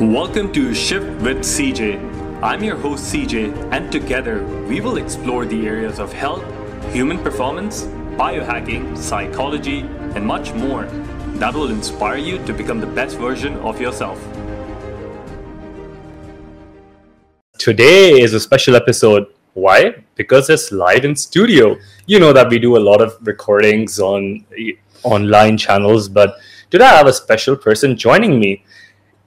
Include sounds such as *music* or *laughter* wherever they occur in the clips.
Welcome to Shift with CJ. I'm your host CJ, and together we will explore the areas of health, human performance, biohacking, psychology, and much more that will inspire you to become the best version of yourself. Today is a special episode. Why? Because it's live in studio. You know that we do a lot of recordings on online channels, but today I have a special person joining me.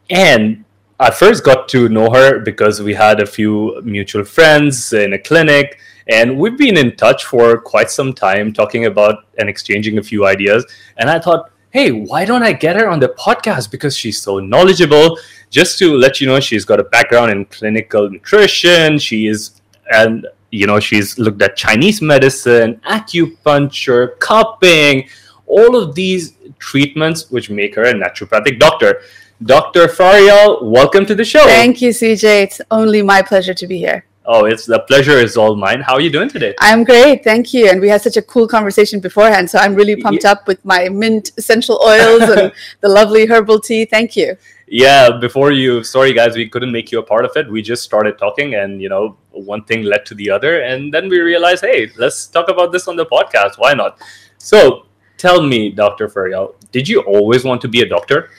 And I first got to know her because we had a few mutual friends in a clinic, and we've been in touch for quite some time talking about and exchanging a few ideas. And I thought, hey, why don't I get her on the podcast? Because she's so knowledgeable. Just to let you know, she's got a background in clinical nutrition. She is, and you know, she's looked at Chinese medicine, acupuncture, cupping, all of these treatments which make her a naturopathic doctor. Dr. Faryal, welcome to the show. Thank you, CJ. It's only my pleasure to be here. Oh, it's the pleasure is all mine. How are you doing today? I'm great, thank you. And we had such a cool conversation beforehand, so I'm really pumped yeah. up with my mint essential oils and *laughs* the lovely herbal tea. Thank you. Yeah, before you, sorry guys, we couldn't make you a part of it. We just started talking, and you know, one thing led to the other, and then we realized, hey, let's talk about this on the podcast. Why not? So, tell me, Dr. Faryal, did you always want to be a doctor?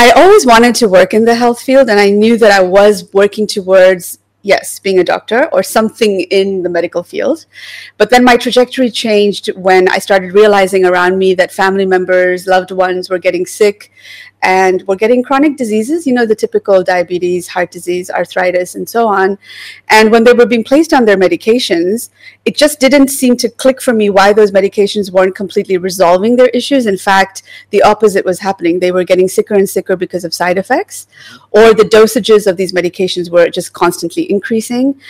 I always wanted to work in the health field, and I knew that I was working towards yes, being a doctor or something in the medical field. But then my trajectory changed when I started realizing around me that family members, loved ones were getting sick and we were getting chronic diseases, you know, the typical diabetes, heart disease, arthritis, and so on. And when they were being placed on their medications, it just didn't seem to click for me why those medications weren't completely resolving their issues. In fact, the opposite was happening. They were getting sicker and sicker because of side effects, or the dosages of these medications were just constantly increasing.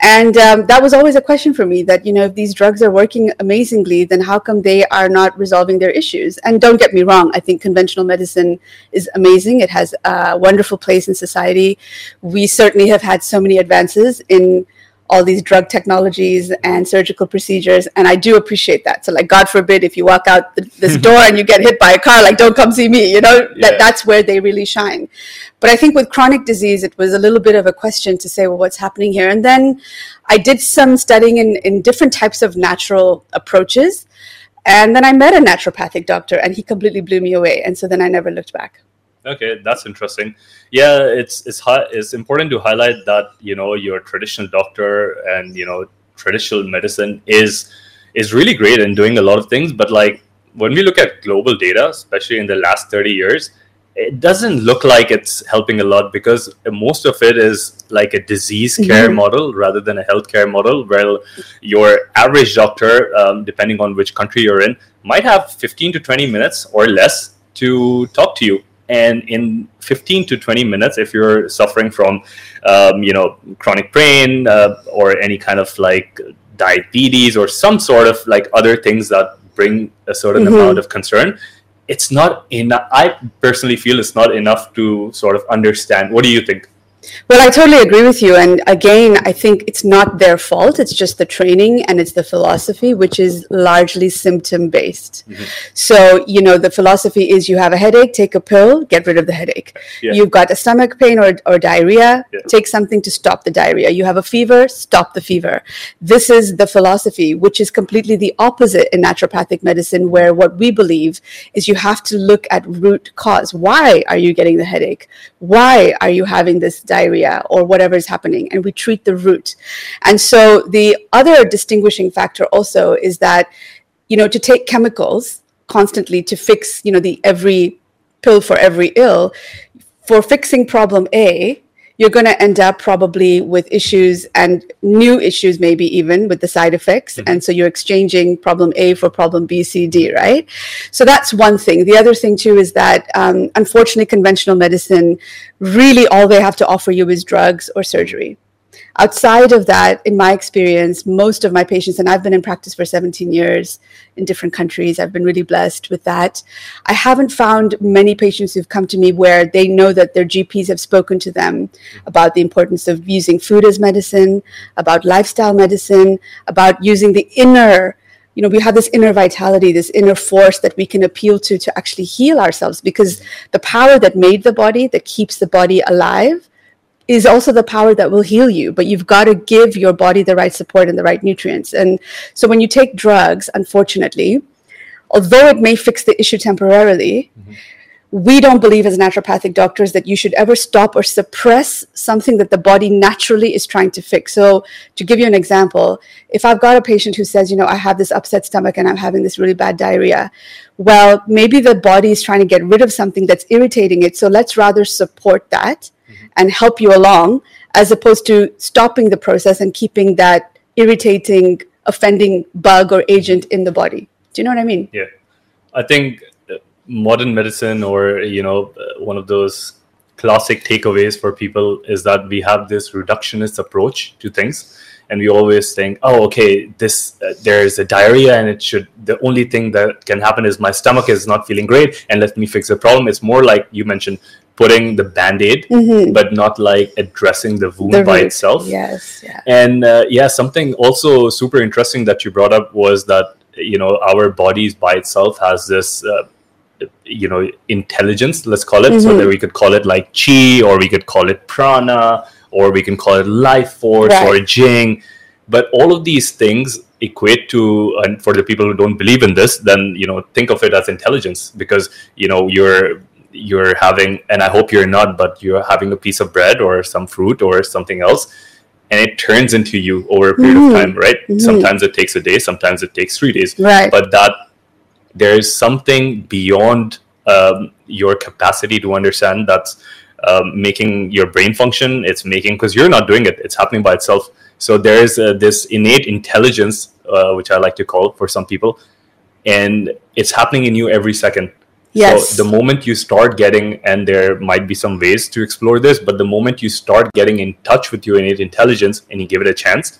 And um, that was always a question for me that, you know, if these drugs are working amazingly, then how come they are not resolving their issues? And don't get me wrong, I think conventional medicine is amazing. It has a wonderful place in society. We certainly have had so many advances in all these drug technologies and surgical procedures and i do appreciate that so like god forbid if you walk out this *laughs* door and you get hit by a car like don't come see me you know yeah. that that's where they really shine but i think with chronic disease it was a little bit of a question to say well what's happening here and then i did some studying in, in different types of natural approaches and then I met a naturopathic doctor and he completely blew me away. And so then I never looked back. Okay, that's interesting. Yeah, it's it's it's important to highlight that you know your traditional doctor and you know traditional medicine is is really great in doing a lot of things. But like when we look at global data, especially in the last thirty years, it doesn't look like it's helping a lot because most of it is like a disease care mm-hmm. model rather than a healthcare model where your average doctor um, depending on which country you're in might have 15 to 20 minutes or less to talk to you and in 15 to 20 minutes if you're suffering from um, you know chronic pain uh, or any kind of like diabetes or some sort of like other things that bring a certain mm-hmm. amount of concern it's not enough. I personally feel it's not enough to sort of understand. What do you think? Well, I totally agree with you. And again, I think it's not their fault. It's just the training and it's the philosophy, which is largely symptom based. Mm-hmm. So, you know, the philosophy is you have a headache, take a pill, get rid of the headache. Yeah. You've got a stomach pain or, or diarrhea, yeah. take something to stop the diarrhea. You have a fever, stop the fever. This is the philosophy, which is completely the opposite in naturopathic medicine, where what we believe is you have to look at root cause. Why are you getting the headache? Why are you having this diarrhea? or whatever is happening, and we treat the root. And so the other distinguishing factor also is that, you know, to take chemicals constantly to fix, you know, the every pill for every ill, for fixing problem A, you're going to end up probably with issues and new issues, maybe even with the side effects. Mm-hmm. And so you're exchanging problem A for problem B, C, D, right? So that's one thing. The other thing, too, is that um, unfortunately, conventional medicine really all they have to offer you is drugs or surgery outside of that, in my experience, most of my patients, and I've been in practice for 17 years in different countries, I've been really blessed with that. I haven't found many patients who've come to me where they know that their GPs have spoken to them about the importance of using food as medicine, about lifestyle medicine, about using the inner you know we have this inner vitality this inner force that we can appeal to to actually heal ourselves because the power that made the body that keeps the body alive is also the power that will heal you but you've got to give your body the right support and the right nutrients and so when you take drugs unfortunately although it may fix the issue temporarily mm-hmm we don't believe as naturopathic doctors that you should ever stop or suppress something that the body naturally is trying to fix. So, to give you an example, if I've got a patient who says, you know, I have this upset stomach and I'm having this really bad diarrhea, well, maybe the body is trying to get rid of something that's irritating it. So, let's rather support that. And help you along as opposed to stopping the process and keeping that irritating, offending bug or agent in the body. Do you know what I mean? Yeah. I think modern medicine or you know one of those classic takeaways for people is that we have this reductionist approach to things and we always think oh okay this uh, there's a diarrhea and it should the only thing that can happen is my stomach is not feeling great and let me fix the problem it's more like you mentioned putting the band-aid mm-hmm. but not like addressing the wound the by itself yes yeah. and uh, yeah something also super interesting that you brought up was that you know our bodies by itself has this uh, you know intelligence let's call it mm-hmm. so that we could call it like chi or we could call it prana or we can call it life force right. or jing but all of these things equate to and for the people who don't believe in this then you know think of it as intelligence because you know you're you're having and i hope you're not but you're having a piece of bread or some fruit or something else and it turns into you over a period mm-hmm. of time right mm-hmm. sometimes it takes a day sometimes it takes three days right but that there is something beyond um, your capacity to understand that's um, making your brain function. It's making because you're not doing it; it's happening by itself. So there is uh, this innate intelligence, uh, which I like to call for some people, and it's happening in you every second. Yes. So the moment you start getting, and there might be some ways to explore this, but the moment you start getting in touch with your innate intelligence and you give it a chance,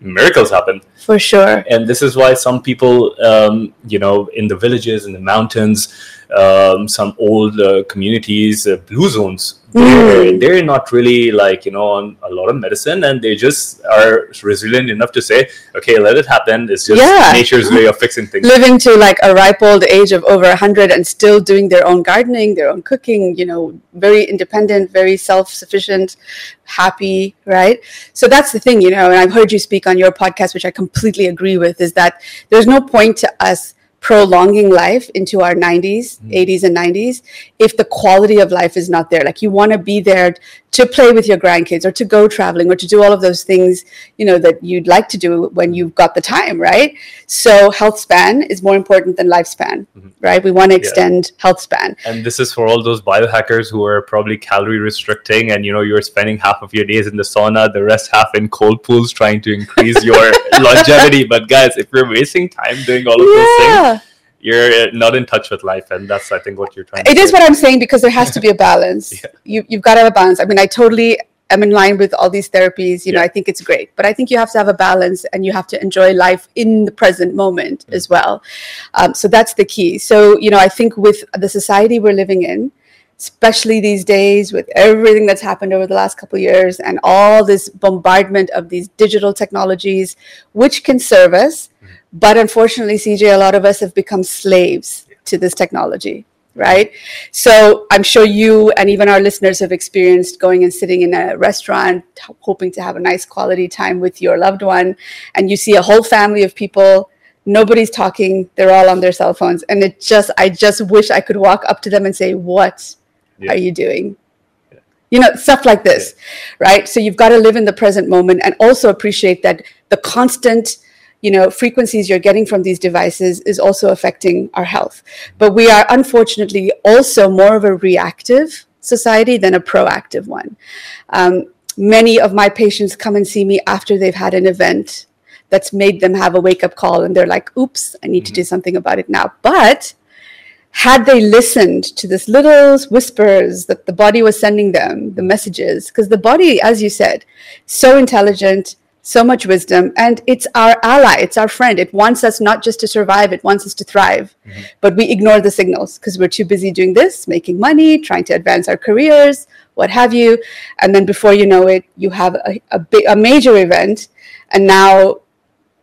miracles happen. For sure. And this is why some people, um, you know, in the villages, in the mountains, um, some old uh, communities, uh, blue zones, they're, mm. they're not really like you know on a lot of medicine and they just are resilient enough to say okay let it happen it's just yeah. nature's way of fixing things living to like a ripe old age of over 100 and still doing their own gardening their own cooking you know very independent very self-sufficient happy right so that's the thing you know and i've heard you speak on your podcast which i completely agree with is that there's no point to us prolonging life into our 90s, mm. 80s, and 90s if the quality of life is not there. Like you want to be there to play with your grandkids or to go traveling or to do all of those things, you know, that you'd like to do when you've got the time, right? So health span is more important than lifespan, mm-hmm. right? We want to extend yeah. health span. And this is for all those biohackers who are probably calorie restricting and, you know, you're spending half of your days in the sauna, the rest half in cold pools trying to increase your *laughs* longevity. But guys, if you're wasting time doing all of yeah. those things, you're not in touch with life and that's i think what you're trying It is what i'm saying because there has to be a balance. *laughs* Yeah. you, you've got to have a balance. I mean i totally am in line with all these therapies you know i think it's great. But i think you have to have a balance and you have to enjoy life in the present moment mm-hmm. as well. Um, so that's the key. So you know i think with the society we're living in especially these days with everything that's happened over the last couple years and all this bombardment of these digital technologies which can serve us but unfortunately, CJ, a lot of us have become slaves to this technology, right? So I'm sure you and even our listeners have experienced going and sitting in a restaurant, hoping to have a nice quality time with your loved one, and you see a whole family of people. Nobody's talking. They're all on their cell phones. And it just, I just wish I could walk up to them and say, What yeah. are you doing? you know stuff like this yeah. right so you've got to live in the present moment and also appreciate that the constant you know frequencies you're getting from these devices is also affecting our health but we are unfortunately also more of a reactive society than a proactive one um, many of my patients come and see me after they've had an event that's made them have a wake up call and they're like oops i need mm-hmm. to do mm-hmm. something about it now but had they listened to this little whispers that the body was sending them the messages because the body as you said so intelligent so much wisdom and it's our ally it's our friend. It wants us not just to survive it wants us to thrive. Mm-hmm. but we ignore the signals because we're too busy doing this making money trying to advance our careers what have you. And then before you know it you have a, a big a major event and now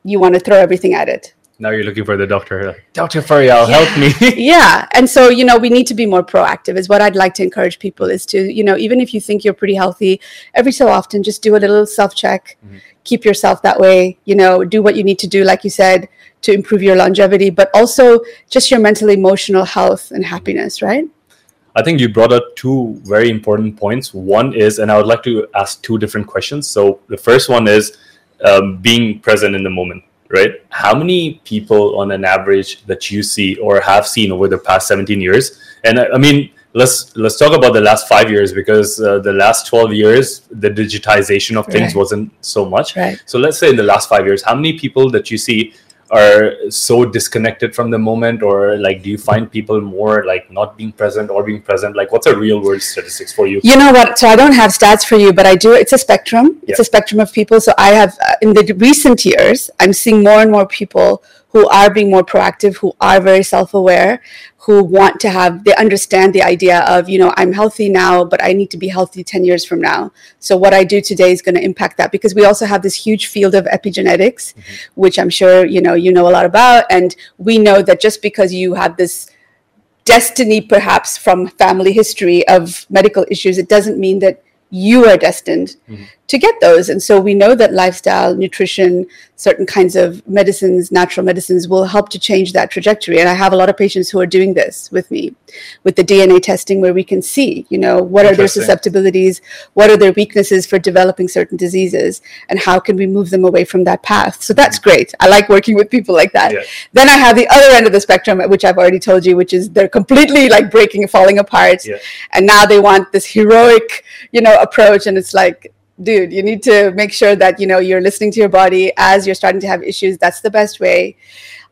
you want to throw everything at it. Now you're looking for the doctor dr Faryal, Yeah. help me. *laughs* Yeah. And so you know we need to be more proactive is what i'd like to encourage people is to you know even if you think you're pretty healthy every so often just do a little self check Mhm. Keep yourself that way you know do what you need to do like you said to improve your longevity but also just your mental emotional health and happiness right I think you brought up two very important points. One is, and I would like to ask two different questions. So the first one is um, being present in the moment, right? How many people on an average that you see or have seen over the past 17 years? And I, I mean, let's let's talk about the last five years because uh, the last 12 years, the digitization of things Right. wasn't so much. right So let's say in the last five years, how many people that you see are so disconnected from the moment, or like, do you find people more like not being present or being present? Like, what's a real world statistics for you? You know what? So I don't have stats for you, but I do. It's a spectrum. It's a spectrum of people. So I have, uh, in the recent years, I'm seeing more and more people who are being more proactive, who are very self aware, who want to have, they understand the idea of, you know, I'm healthy now, but I need to be healthy 10 years from now. So what I do today is going to impact that because we also have this huge field of epigenetics, mm-hmm. which I'm sure, you know, you know a lot about. And we know that just because you have this destiny perhaps from family history of medical issues it doesn't mean that you are destined mm-hmm. To get those and so we know that lifestyle nutrition certain kinds of medicines natural medicines will help to change that trajectory and i have a lot of patients who are doing this with me with the dna testing where we can see you know what are their susceptibilities what are their weaknesses for developing certain diseases and how can we move them away from that path so that's great i like working with people like that Yeah. then I have the other end of the spectrum, which I've already told you, which is they're completely like breaking and falling apart. Yeah. And now they want this heroic, you know, approach. And it's like, dude, you need to make sure that, you know, you're listening to your body as you're starting to have issues. That's the best way.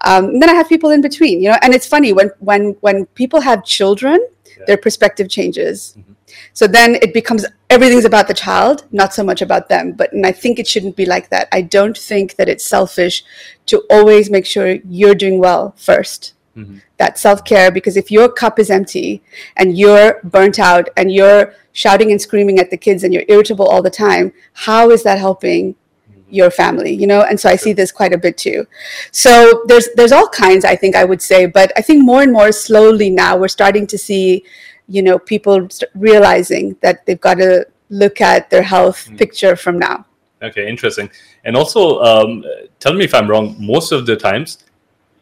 Um, and then I have people in between, you know, and it's funny when, when, when people have children, Yeah. their perspective changes. Mhm. So then it becomes everything's about the child, not so much about them. But and I think it shouldn't be like that. I don't think that it's selfish to always make sure you're doing well first. Mhm. That self care, because if your cup is empty and you're burnt out and you're shouting and screaming at the kids and you're irritable all the time, how is that helping your family? You know, and so I see this quite a bit too. So there's there's all kinds, I think I would say, but I think more and more slowly now we're starting to see, you know, people realizing that they've got to look at their health picture from now. Okay, interesting. And also, um, tell me if I'm wrong. Most of the times,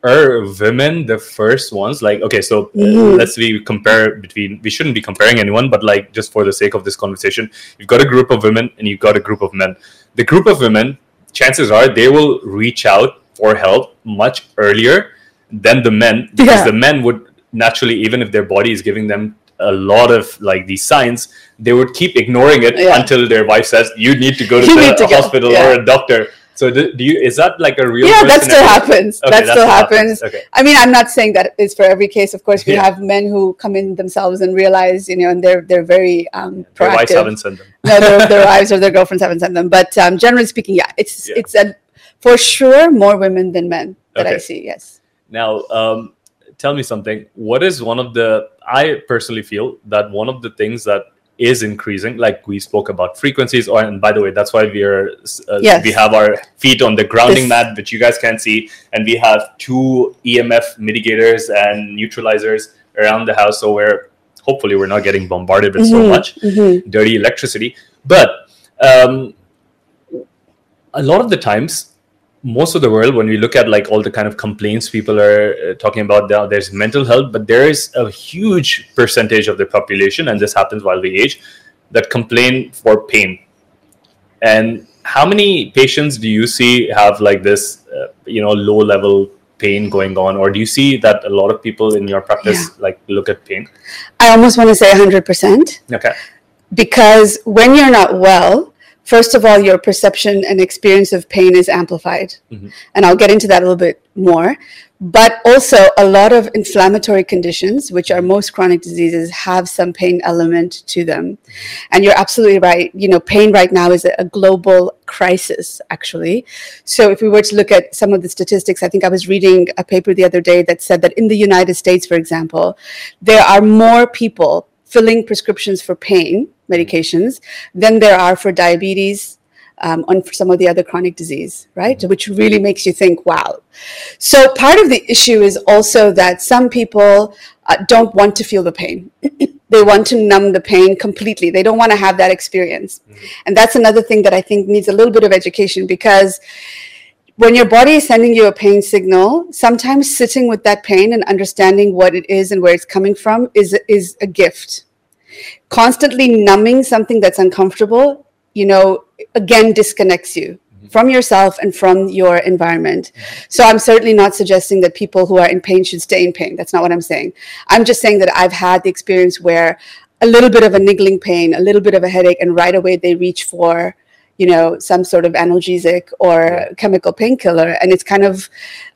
are women the first ones? Like, okay, so Mhm. let's we compare between. We shouldn't be comparing anyone, but like just for the sake of this conversation, you've got a group of women and you've got a group of men. The group of women, chances are they will reach out for help much earlier than the men because Yeah. the men would naturally, even if their body is giving them a lot of like these signs, they would keep ignoring it Yeah. until their wife says, "You need to go to You the to hospital yeah. or a doctor." So, do, do you is that like a real? yeah, that still happens. Okay, that still happens. Okay, I mean, I'm not saying that is for every case. Of course, we Yeah. have men who come in themselves and realize, you know, and they're they're very um, their wives haven't sent them. no, their, *laughs* their wives or their girlfriends haven't sent them. But um, generally speaking, yeah, it's Yeah. it's a, for sure more women than men that I see. Yes. Now, um, tell me something. What is one of the? I personally feel that one of the things that is increasing, like we spoke about frequencies, or and by the way, that's why we are uh, Yes. we have our feet on the grounding This- mat, which you guys can't see, and we have two EMF mitigators and neutralizers around the house, so we're hopefully we're not getting bombarded with so Mhm, much mhm. dirty electricity. But um, a lot of the times, most of the world, when we look at like all the kind of complaints people are uh, talking about, there, there's mental health, but there is a huge percentage of the population, and this happens while we age, that complain for pain. And how many patients do you see have like this, uh, you know, low level pain going on, or do you see that a lot of people in your practice like look at pain? I almost want to say 100%. Okay. because when you're not well, first of all, your perception and experience of pain is amplified. Mhm. And I'll get into that a little bit more. But also, a lot of inflammatory conditions, which are most chronic diseases, have some pain element to them. And you're absolutely right. You know, pain right now is a, a global crisis, actually. So, if we were to look at some of the statistics, I think I was reading a paper the other day that said that in the United States, for example, there are more people filling prescriptions for pain medications than there are for diabetes, um, on for some of the other chronic disease, right? Which really makes you think, wow. So part of the issue is also that some people uh, don't want to feel the pain. *clears throat* they want to numb the pain completely. They don't want to have that experience. Mm-hmm. And that's another thing that I think needs a little bit of education because when your body is sending you a pain signal, sometimes sitting with that pain and understanding what it is and where it's coming from is is a gift. Constantly numbing something that's uncomfortable, you know, again disconnects you mm-hmm. from yourself and from your environment. So I'm certainly not suggesting that people who are in pain should stay in pain. That's not what I'm saying. I'm just saying that I've had the experience where a little bit of a niggling pain, a little bit of a headache, and right away they reach for you know some sort of analgesic or chemical painkiller and it's kind of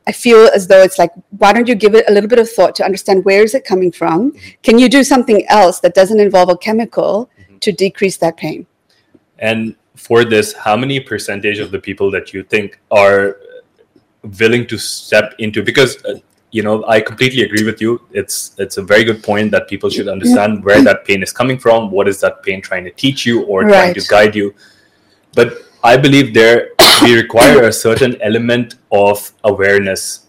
i feel as though it's like why don't you give it a little bit of thought to understand where is it coming from mm-hmm. can you do something else that doesn't involve a chemical mm-hmm. to decrease that pain and for this how many percentage of the people that you think are willing to step into because uh, you know i completely agree with you it's it's a very good point that people should understand where that pain is coming from what is that pain trying to teach you or right. trying to guide you but I believe there we require a certain element of awareness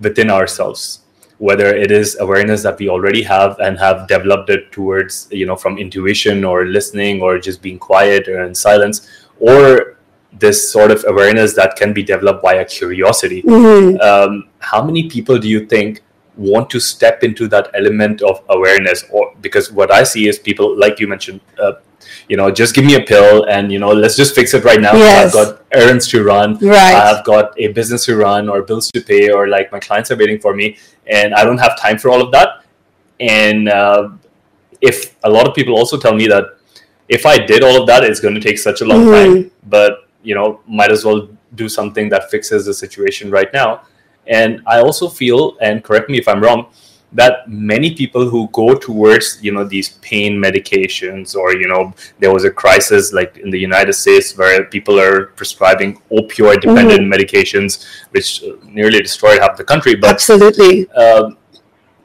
within ourselves, whether it is awareness that we already have and have developed it towards, you know, from intuition or listening or just being quiet or in silence, or this sort of awareness that can be developed via curiosity. Mm-hmm. Um, how many people do you think want to step into that element of awareness or because what i see is people like you mentioned uh, you know, just give me a pill and, you know, let's just fix it right now. Yes. I've got errands to run. Right. I've got a business to run or bills to pay or like my clients are waiting for me and I don't have time for all of that. And uh, if a lot of people also tell me that if I did all of that, it's going to take such a long mm-hmm. time, but, you know, might as well do something that fixes the situation right now. And I also feel, and correct me if I'm wrong, that many people who go towards you know these pain medications or you know there was a crisis like in the united states where people are prescribing opioid dependent mm-hmm. medications which nearly destroyed half the country but absolutely uh,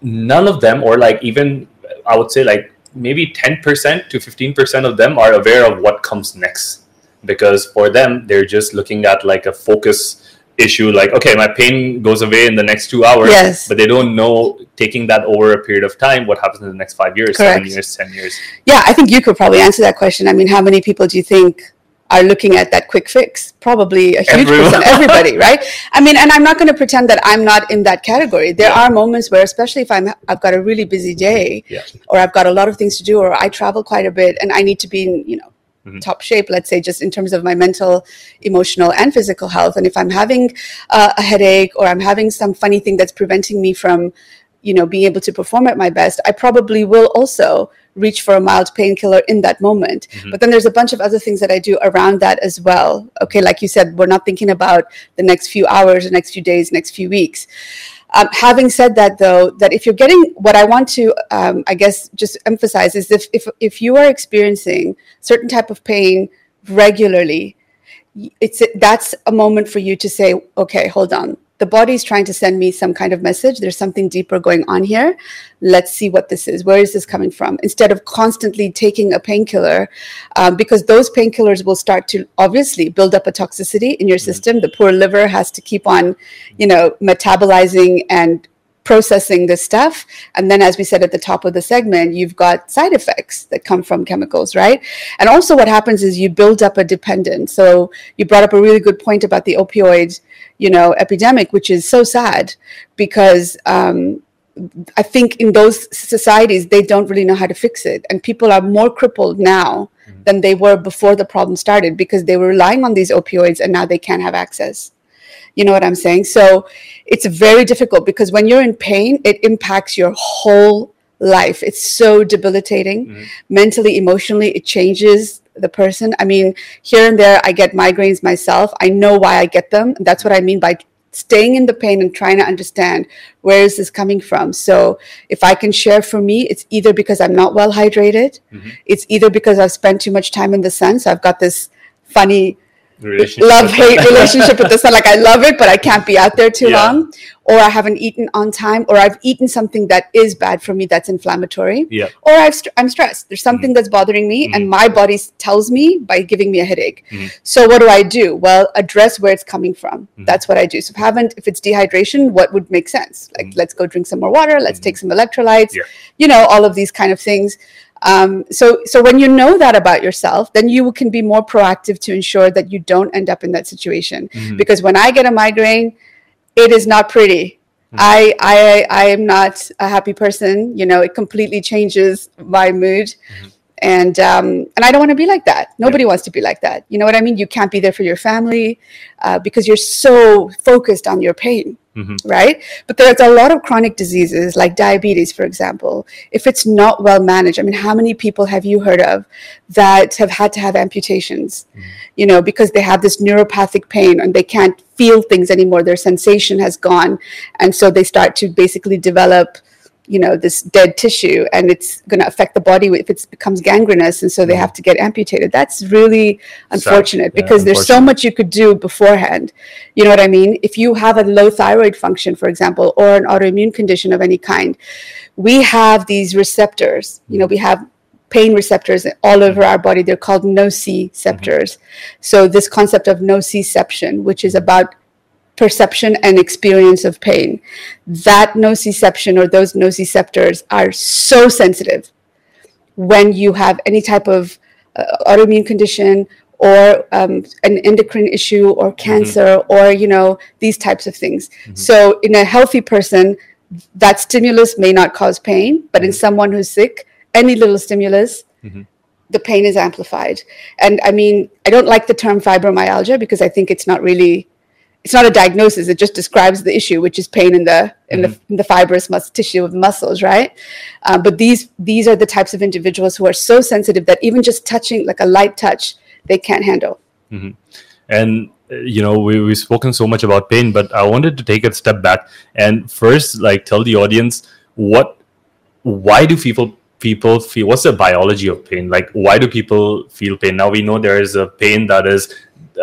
none of them or like even i would say like maybe 10% to 15% of them are aware of what comes next because for them they're just looking at like a focus issue like okay my pain goes away in the next two hours yes. but they don't know taking that over a period of time what happens in the next five years Correct. seven years ten years yeah i think you could probably answer that question i mean how many people do you think are looking at that quick fix probably a huge Everyone. percent *laughs* everybody right i mean and i'm not going to pretend that i'm not in that category there yeah. are moments where especially if i'm i've got a really busy day yeah. or i've got a lot of things to do or i travel quite a bit and i need to be in you know mm-hmm. top shape, let's say, just in terms of my mental, emotional, and physical health. And if I'm having uh, a headache or I'm having some funny thing that's preventing me from, you know, being able to perform at my best, I probably will also reach for a mild painkiller in that moment. Mm-hmm. But then there's a bunch of other things that I do around that as well. Okay, like you said, we're not thinking about the next few hours, the next few days, next few weeks. Um, having said that, though, that if you're getting what I want to, um, I guess, just emphasize is if, if if you are experiencing certain type of pain regularly, it's that's a moment for you to say, okay, hold on, the body is trying to send me some kind of message. There's something deeper going on here. Let's see what this is. Where is this coming from? Instead of constantly taking a painkiller, um, because those painkillers will start to obviously build up a toxicity in your system. The poor liver has to keep on, you know, metabolizing and processing this stuff. And then, as we said at the top of the segment, you've got side effects that come from chemicals, right? And also, what happens is you build up a dependence. So, you brought up a really good point about the opioid, you know, epidemic, which is so sad because. Um, I think in those societies, they don't really know how to fix it. And people are more crippled now mm-hmm. than they were before the problem started because they were relying on these opioids and now they can't have access. You know what I'm saying? So it's very difficult because when you're in pain, it impacts your whole life. It's so debilitating mm-hmm. mentally, emotionally, it changes the person. I mean, here and there, I get migraines myself. I know why I get them. That's what I mean by staying in the pain and trying to understand where is this coming from so if i can share for me it's either because i'm not well hydrated mm-hmm. it's either because i've spent too much time in the sun so i've got this funny love hate *laughs* relationship with the sun. Like I love it, but I can't be out there too yeah. long. Or I haven't eaten on time, or I've eaten something that is bad for me that's inflammatory. Yeah. Or I've st- I'm stressed. There's something mm-hmm. that's bothering me, mm-hmm. and my body tells me by giving me a headache. Mm-hmm. So what do I do? Well, address where it's coming from. Mm-hmm. That's what I do. So if I haven't, if it's dehydration, what would make sense? Like mm-hmm. let's go drink some more water. Let's take some electrolytes. Yeah. You know, all of these kind of things. Um, so, so when you know that about yourself, then you can be more proactive to ensure that you don't end up in that situation. Mm-hmm. Because when I get a migraine, it is not pretty. Mm-hmm. I, I, I am not a happy person. You know, it completely changes my mood. Mm-hmm. And um, and I don't want to be like that. Nobody yeah. wants to be like that. You know what I mean? You can't be there for your family uh, because you're so focused on your pain. Mm-hmm. right? But there's a lot of chronic diseases like diabetes, for example. If it's not well managed, I mean, how many people have you heard of that have had to have amputations, mm-hmm. you know, because they have this neuropathic pain and they can't feel things anymore? Their sensation has gone. And so they start to basically develop you know this dead tissue and it's going to affect the body if it becomes gangrenous and so they mm-hmm. have to get amputated. That's really unfortunate yeah, because there's so much you could do beforehand. You know what i mean? If you have a low thyroid function for example or an autoimmune condition of any kind we have these receptors. You know we have pain receptors all over our body. They're called nociceptors. Mm-hmm. so this concept of nociception which is about perception and experience of pain. That nociception or those nociceptors are so sensitive when you have any type of uh, autoimmune condition or um, an endocrine issue or mm-hmm. cancer mm-hmm. or you know these types of things. Mm-hmm. So in a healthy person, that stimulus may not cause pain, but in mm-hmm. someone who's sick, any little stimulus. Mm-hmm. The pain is amplified. And I mean, I don't like the term fibromyalgia because I think it's not really it's not a diagnosis it just describes the issue which is pain in the in mm-hmm. the, in the fibrous mus- tissue of the muscles right um, but these these are the types of individuals who are so sensitive that even just touching like a light touch they can't handle mm-hmm. and uh, you know we, we've spoken so much about pain but i wanted to take a step back and first like tell the audience what why do people people feel what's the biology of pain like why do people feel pain now we know there is a pain that is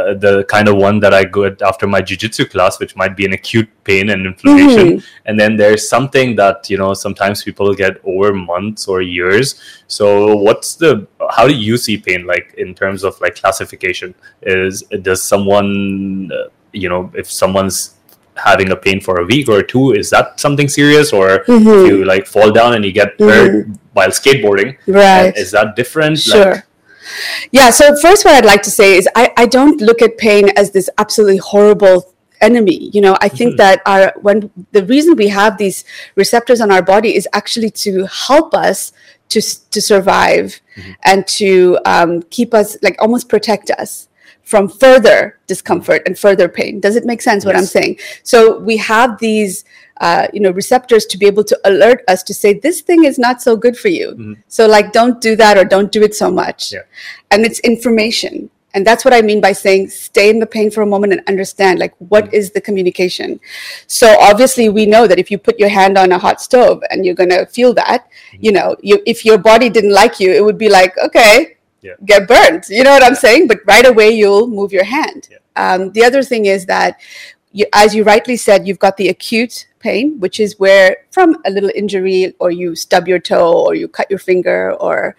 uh, the kind of one that I get after my jujitsu class, which might be an acute pain and inflammation. Mm-hmm. And then there's something that, you know, sometimes people get over months or years. So what's the, how do you see pain like in terms of like classification? Is, does someone, uh, you know, if someone's having a pain for a week or two, is that something serious? Or mm-hmm. you like fall down and you get hurt mm-hmm. while skateboarding? Right. Is that different? Sure. Like, yeah. So first, what I'd like to say is I, I don't look at pain as this absolutely horrible enemy. You know, I think mm-hmm. that our when the reason we have these receptors on our body is actually to help us to to survive mm-hmm. and to um, keep us like almost protect us from further discomfort and further pain. Does it make sense yes. what I'm saying? So we have these uh, you know receptors to be able to alert us to say this thing is not so good for you mm-hmm. so like don't do that or don't do it so much yeah. and it's information and that's what i mean by saying stay in the pain for a moment and understand like what mm-hmm. is the communication so obviously we know that if you put your hand on a hot stove and you're going to feel that mm-hmm. you know you, if your body didn't like you it would be like okay yeah. get burnt you know what i'm saying but right away you'll move your hand yeah. um, the other thing is that you, as you rightly said you've got the acute pain, which is where from a little injury or you stub your toe or you cut your finger or,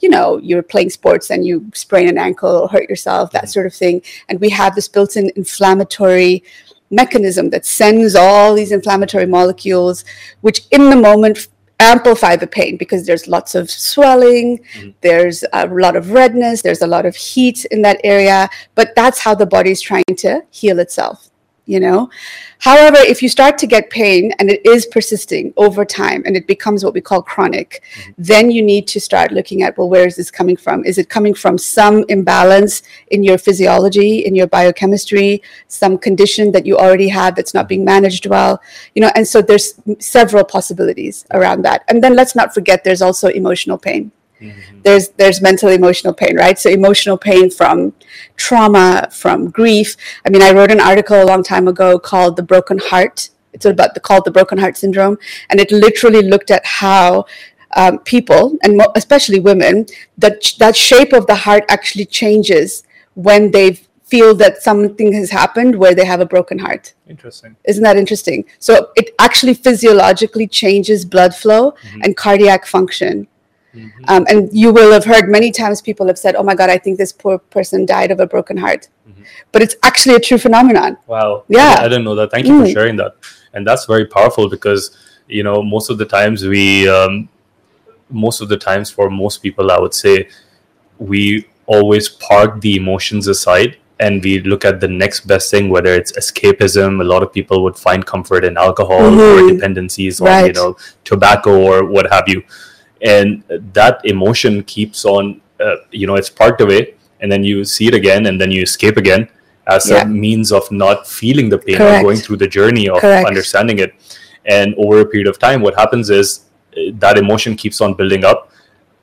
you know, you're playing sports and you sprain an ankle or hurt yourself, that sort of thing. And we have this built in inflammatory mechanism that sends all these inflammatory molecules, which in the moment amplify the pain because there's lots of swelling, mm-hmm. there's a lot of redness, there's a lot of heat in that area, but that's how the body's trying to heal itself you know? However if you start to get pain and it is persisting over time and it becomes what we call chronic mm-hmm. then you need to start looking at well where is this coming from? Is it coming from some imbalance in your physiology in your biochemistry some condition that you already have that's not being managed well? You know and so there's several possibilities around that. And then let's not forget there's also emotional pain Mm-hmm. There's there's mental emotional pain, right? So emotional pain from trauma, from grief. I mean, I wrote an article a long time ago called "The Broken Heart." It's about the called the broken heart syndrome, and it literally looked at how um, people, and mo- especially women, that that shape of the heart actually changes when they've feel that something has happened where they have a broken heart. Interesting. Isn't that interesting? So it actually physiologically changes blood flow Mm-hmm. and cardiac function. Um, and you will have heard many times people have said, "Oh my God, I think this poor person died of a broken heart," but it's actually a true phenomenon. Wow. Yeah. I, I didn't know that. Thank you for Mm. sharing that. And that's very powerful because, you know, most of the times we, um, most of the times for most people, I would say, we always park the emotions aside and we look at the next best thing, whether it's escapism. A lot of people would find comfort in alcohol or Mhm. dependencies on, you know, tobacco or what have you. And that emotion keeps on, uh, you know, it's parked away and then you see it again and then you escape again as Yeah. a means of not feeling the pain Correct. or going through the journey of Correct. understanding it. And over a period of time, what happens is uh, that emotion keeps on building up.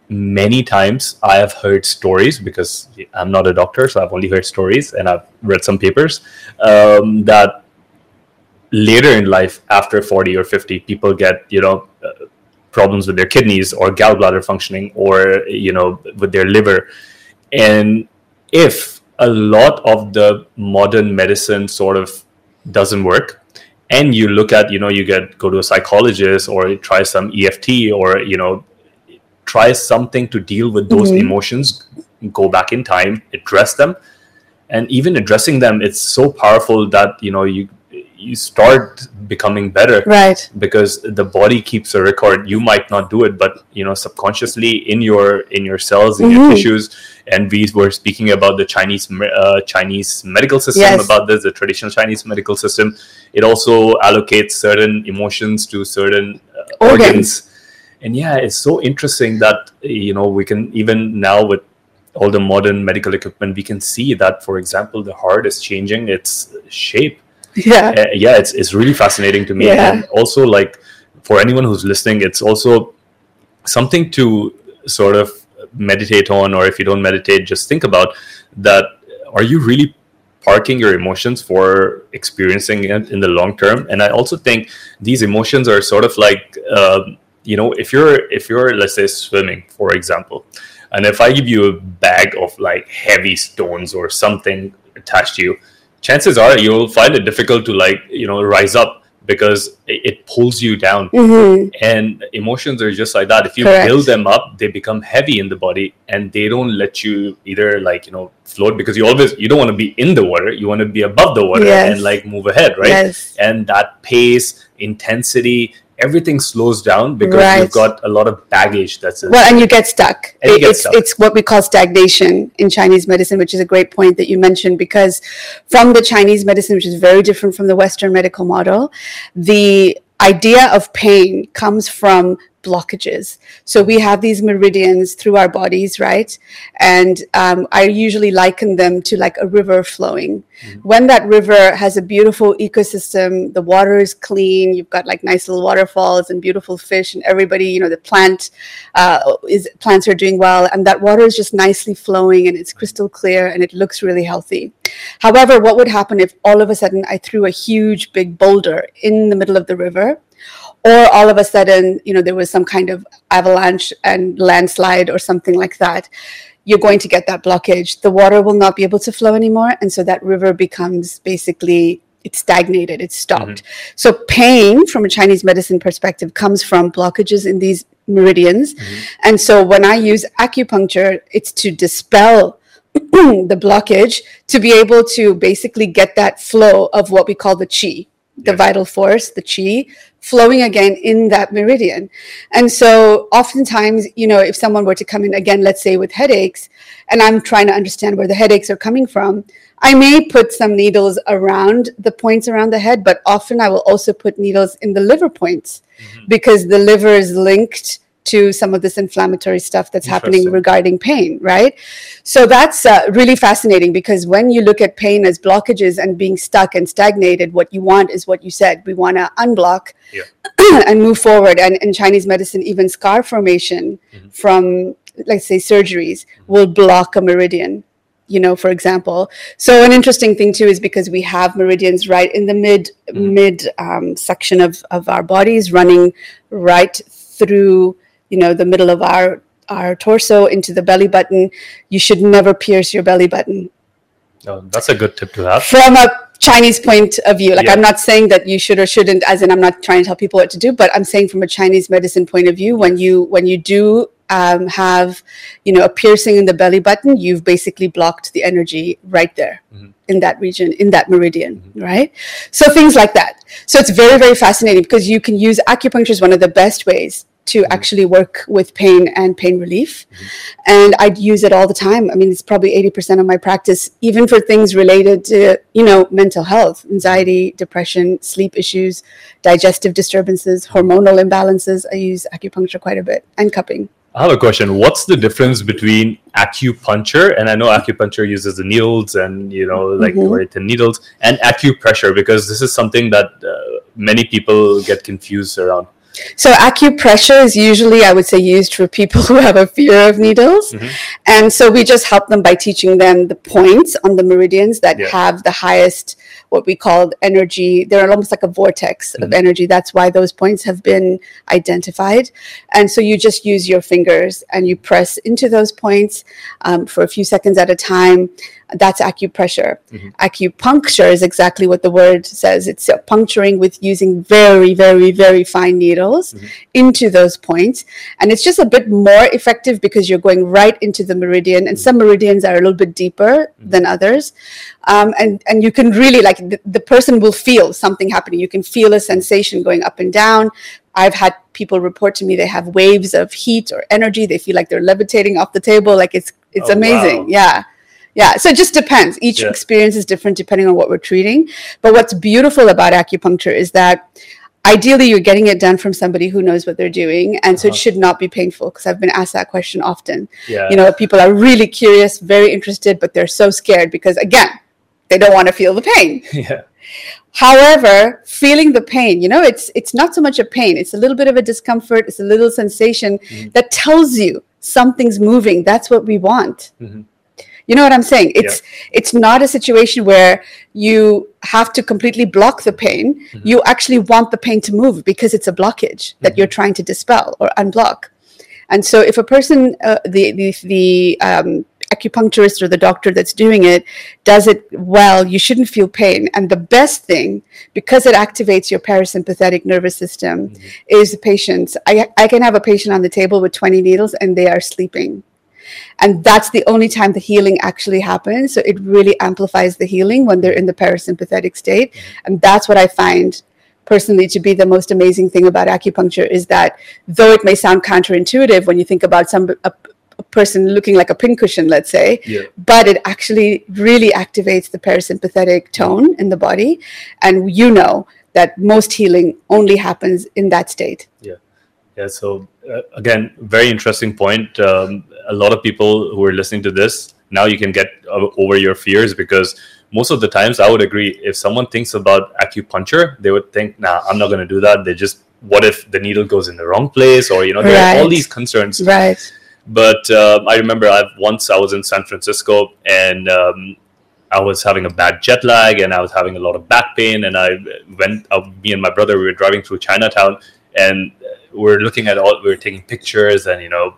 Many times I have heard stories because I'm not a doctor, so I've only heard stories and I've read some papers um, that later in life, after 40 or 50, people get, you know, uh, problems with their kidneys or gallbladder functioning or, you know, with their liver. And if a lot of the modern medicine sort of doesn't work, and you look at, you know, you get go to a psychologist or try some EFT or, you know, try something to deal with those Mhm. emotions, go back in time, address them, and even addressing them, it's so powerful that you know you you start becoming better Right. because the body keeps a record you might not do it but you know subconsciously in your in your cells in your Mhm. tissues and we were speaking about the chinese uh, chinese medical system Yes. about this the traditional chinese medical system it also allocates certain emotions to certain uh, Organs. organs and yeah it's so interesting that you know we can even now with all the modern medical equipment we can see that for example the heart is changing its shape Yeah. uh, yeah it's, it's really fascinating to me Yeah. and also like for anyone who's listening it's also something to sort of meditate on or if you don't meditate just think about that are you really parking your emotions for experiencing it in the long term and i also think these emotions are sort of like um, you know if you're if you're let's say swimming for example and if i give you a bag of like heavy stones or something attached to you chances are you'll find it difficult to like you know rise up because it, pulls you down hmm and emotions are just like that if you Correct. build them up they become heavy in the body and they don't let you either like you know float because you always you don't want to be in the water you want to be above the water Yes. and like move ahead right Yes. and that pace intensity everything slows down because Right. you've got a lot of baggage that's Well, and you get stuck. And you get it's stuck. it's what we call stagnation in Chinese medicine, which is a great point that you mentioned because from the Chinese medicine, which is very different from the Western medical model, the idea of pain comes from blockages. So we have these meridians through our bodies, right? And um, I usually liken them to like a river flowing. When that river has a beautiful ecosystem, the water is clean, you've got like nice little waterfalls and beautiful fish, and everybody, you know, the plant uh, is plants are doing well, and that water is just nicely flowing and it's crystal clear and it looks really healthy. However, what would happen if all of a sudden I threw a huge big boulder in the middle of the river? Or all of a sudden you know there was some kind of avalanche and landslide or something like that. You're going to get that blockage. The water will not be able to flow anymore. And so that river becomes basically it's stagnated. It's stopped. Mm-hmm. So pain from a chinese medicine perspective comes from blockages in these meridians. Mm-hmm. And so when i use acupuncture it's to dispel *clears throat* the blockage to be able to basically get that flow of what we call the chi the Yeah. vital force, the chi, flowing again in that meridian. And so, oftentimes, you know, if someone were to come in again, let's say with headaches, and I'm trying to understand where the headaches are coming from, I may put some needles around the points around the head, but often I will also put needles in the liver points mm-hmm. because the liver is linked to some of this inflammatory stuff that's happening regarding pain, right? So that's uh, really fascinating because when you look at pain as blockages and being stuck and stagnated, what you want is what you said. We want to unblock Yeah. *clears throat* and move forward. And in Chinese medicine, even scar formation from, let's say, surgeries will block a meridian. You know, for example. So an interesting thing too is because we have meridians right in the mid mid um, section of of our bodies, running right through you know the middle of our our torso into the belly button you should never pierce your belly button Oh, that's a good tip to have. From a Chinese point of view, like Yeah. I'm not saying that you should or shouldn't, as in I'm not trying to tell people what to do, but I'm saying from a Chinese medicine point of view, when you when you do um, have, you know, a piercing in the belly button, you've basically blocked the energy right there Mhm. in that region, in that meridian, right? So things like that. So it's very very fascinating because you can use acupuncture is one of the best ways to mm-hmm. actually work with pain and pain relief. Mm-hmm. And I'd use it all the time. I mean it's probably 80% of my practice even for things related to you know mental health anxiety depression sleep issues digestive disturbances hormonal imbalances. I use acupuncture quite a bit and cupping. I have a question. What's the difference between acupuncture? And I know acupuncture uses the needles and you know like right, the mm-hmm. needles and acupressure because this is something that uh, many people get confused around. So acupressure is usually, I would say, used for people *laughs* who have a fear of needles, Mhm. and so we just help them by teaching them the points on the meridians that Yeah. have the highest, what we call energy. They're almost like a vortex of Mhm. energy. That's why those points have been identified, and so you just use your fingers and you press into those points um, for a few seconds at a time. That's acupressure. Mhm. Acupuncture is exactly what the word says. It's puncturing with using very, very, very fine needles into those points. And it's just a bit more effective because you're going right into the meridian. And some meridians are a little bit deeper than others. Um, and, and you can really, like, the, the person will feel something happening. You can feel a sensation going up and down. I've had people report to me they have waves of heat or energy. They feel like they're levitating off the table. Like it's it's Oh, amazing. wow. Yeah. Yeah. So it just depends. Each Yeah. experience is different depending on what we're treating. But what's beautiful about acupuncture is that ideally you're getting it done from somebody who knows what they're doing. And so it Uh-huh. should not be painful because I've been asked that question often. Yeah. You know, people are really curious, very interested, but they're so scared because again, they don't want to feel the pain. *laughs* yeah. However, feeling the pain, you know, it's it's not so much a pain, it's a little bit of a discomfort, it's a little sensation Mhm. that tells you something's moving. That's what we want. Mhm. You know what I'm saying? It's it's not a situation where you have to completely block the pain. Mhm. You actually want the pain to move because it's a blockage that Mhm. you're trying to dispel or unblock. And so, if a person, uh, the the the um, acupuncturist or the doctor that's doing it does it well, you shouldn't feel pain. And the best thing, because it activates your parasympathetic nervous system, Mhm. is the patients. I, I can have a patient on the table with 20 needles and they are sleeping. And that's the only time the healing actually happens. So it really amplifies the healing when they're in the parasympathetic state. Mm-hmm. And that's what I find personally to be the most amazing thing about acupuncture is that though it may sound counterintuitive when you think about some a, a person looking like a pincushion, let's say, Yeah. but it actually really activates the parasympathetic tone in the body. And you know that most healing only happens in that state. Yeah, so uh, again, very interesting point. Um, a lot of people who are listening to this now you can get over your fears because most of the times I would agree if someone thinks about acupuncture, they would think, "Nah, I'm not going to do that." They just, what if the needle goes in the wrong place, or you know, there are all Right. these concerns. Right. But um, I remember I once I was in San Francisco and um, I was having a bad jet lag and I was having a lot of back pain. And I went, uh, me and my brother, we were driving through Chinatown and we're looking at all, we're taking pictures. And, you know,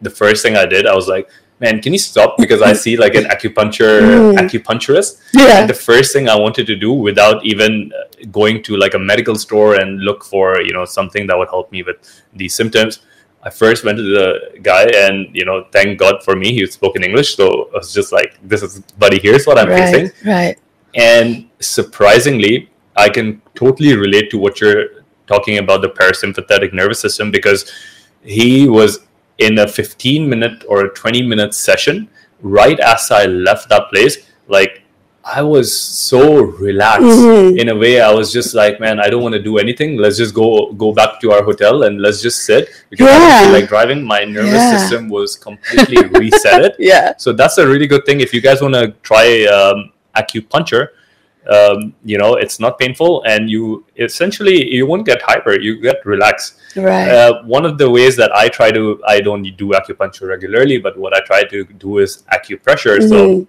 the first thing I did, I was like, man, can you stop? Because I see like an *laughs* acupuncture Mm. acupuncturist. Yeah. And the first thing I wanted to do without even uh, going to like a medical store and look for, you know, something that would help me with these symptoms. I first went to the guy and, you know, thank God for me, he spoke in English. So I was just like, this is, buddy, here's what I'm right. facing. Right. And surprisingly, I can totally relate to what you're talking about the parasympathetic nervous system because he was in a 15 minute or a 20 minute session right as I left that place. Like, I was so relaxed Mhm. in a way. I was just like, man, I don't want to do anything. Let's just go go back to our hotel and let's just sit because Yeah. feel like driving. My nervous Yeah. system was completely reset. *laughs* Yeah. So that's a really good thing. If you guys want to try um, acupuncture, um, you know, it's not painful, and you essentially you won't get hyper. You get relaxed. Right. Uh, one of the ways that I try to, I don't do acupuncture regularly, but what I try to do is acupressure. So Mhm.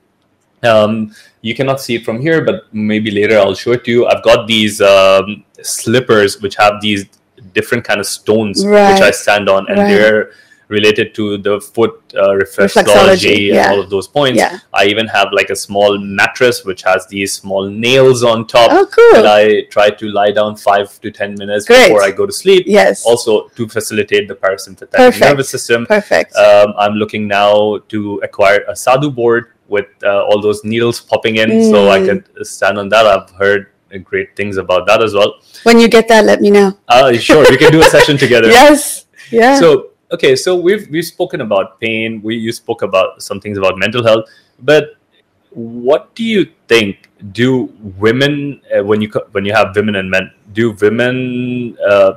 um, you cannot see it from here, but maybe later I'll show it to you. I've got these um, slippers which have these different kind of stones which I stand on, and Right. they're related to the foot uh, reflexology, Reflexology, and yeah. all of those points. Yeah. I even have like a small mattress which has these small nails on top. Oh, cool. And I try to lie down five to ten minutes Great. before I go to sleep. Yes. Also to facilitate the parasympathetic Perfect. nervous system. Perfect. Um, I'm looking now to acquire a sadhu board with uh, all those needles popping in, so I Mm. can stand on that. I've heard great things about that as well. when you get that, let me know. Uh, sure, we can do a session *laughs* together. Yes. Yeah. So okay, so we've we've spoken about pain. We you spoke about some things about mental health, but what do you think? Do women uh, when you when you have women and men, do women uh,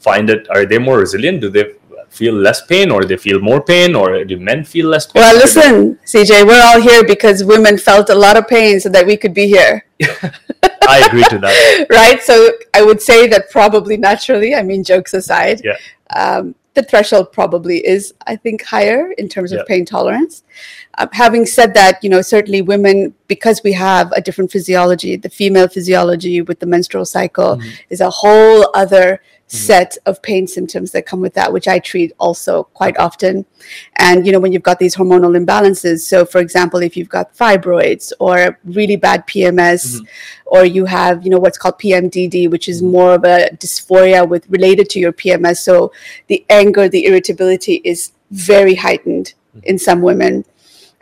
find it? Are they more resilient? Do they feel less pain, or do they feel more pain, or do men feel less pain? well, listen, CJ, we're all here because women felt a lot of pain so that we could be here. *laughs* I agree to that. *laughs* right? So I would say that probably naturally, I mean, jokes aside, Yeah. um, the threshold probably is, I think, higher in terms of pain tolerance. Um, having said that, you know, certainly women, because we have a different physiology, the female physiology with the menstrual cycle Mhm. is a whole other Mm-hmm. set of pain symptoms that come with that, which I treat also quite often. And, you know, when you've got these hormonal imbalances, so for example, if you've got fibroids or really bad PMS, Mhm. or you have, you know, what's called PMDD, which is mm-hmm. more of a dysphoria with related to your PMS. So the anger, the irritability is very heightened mm-hmm. in some women.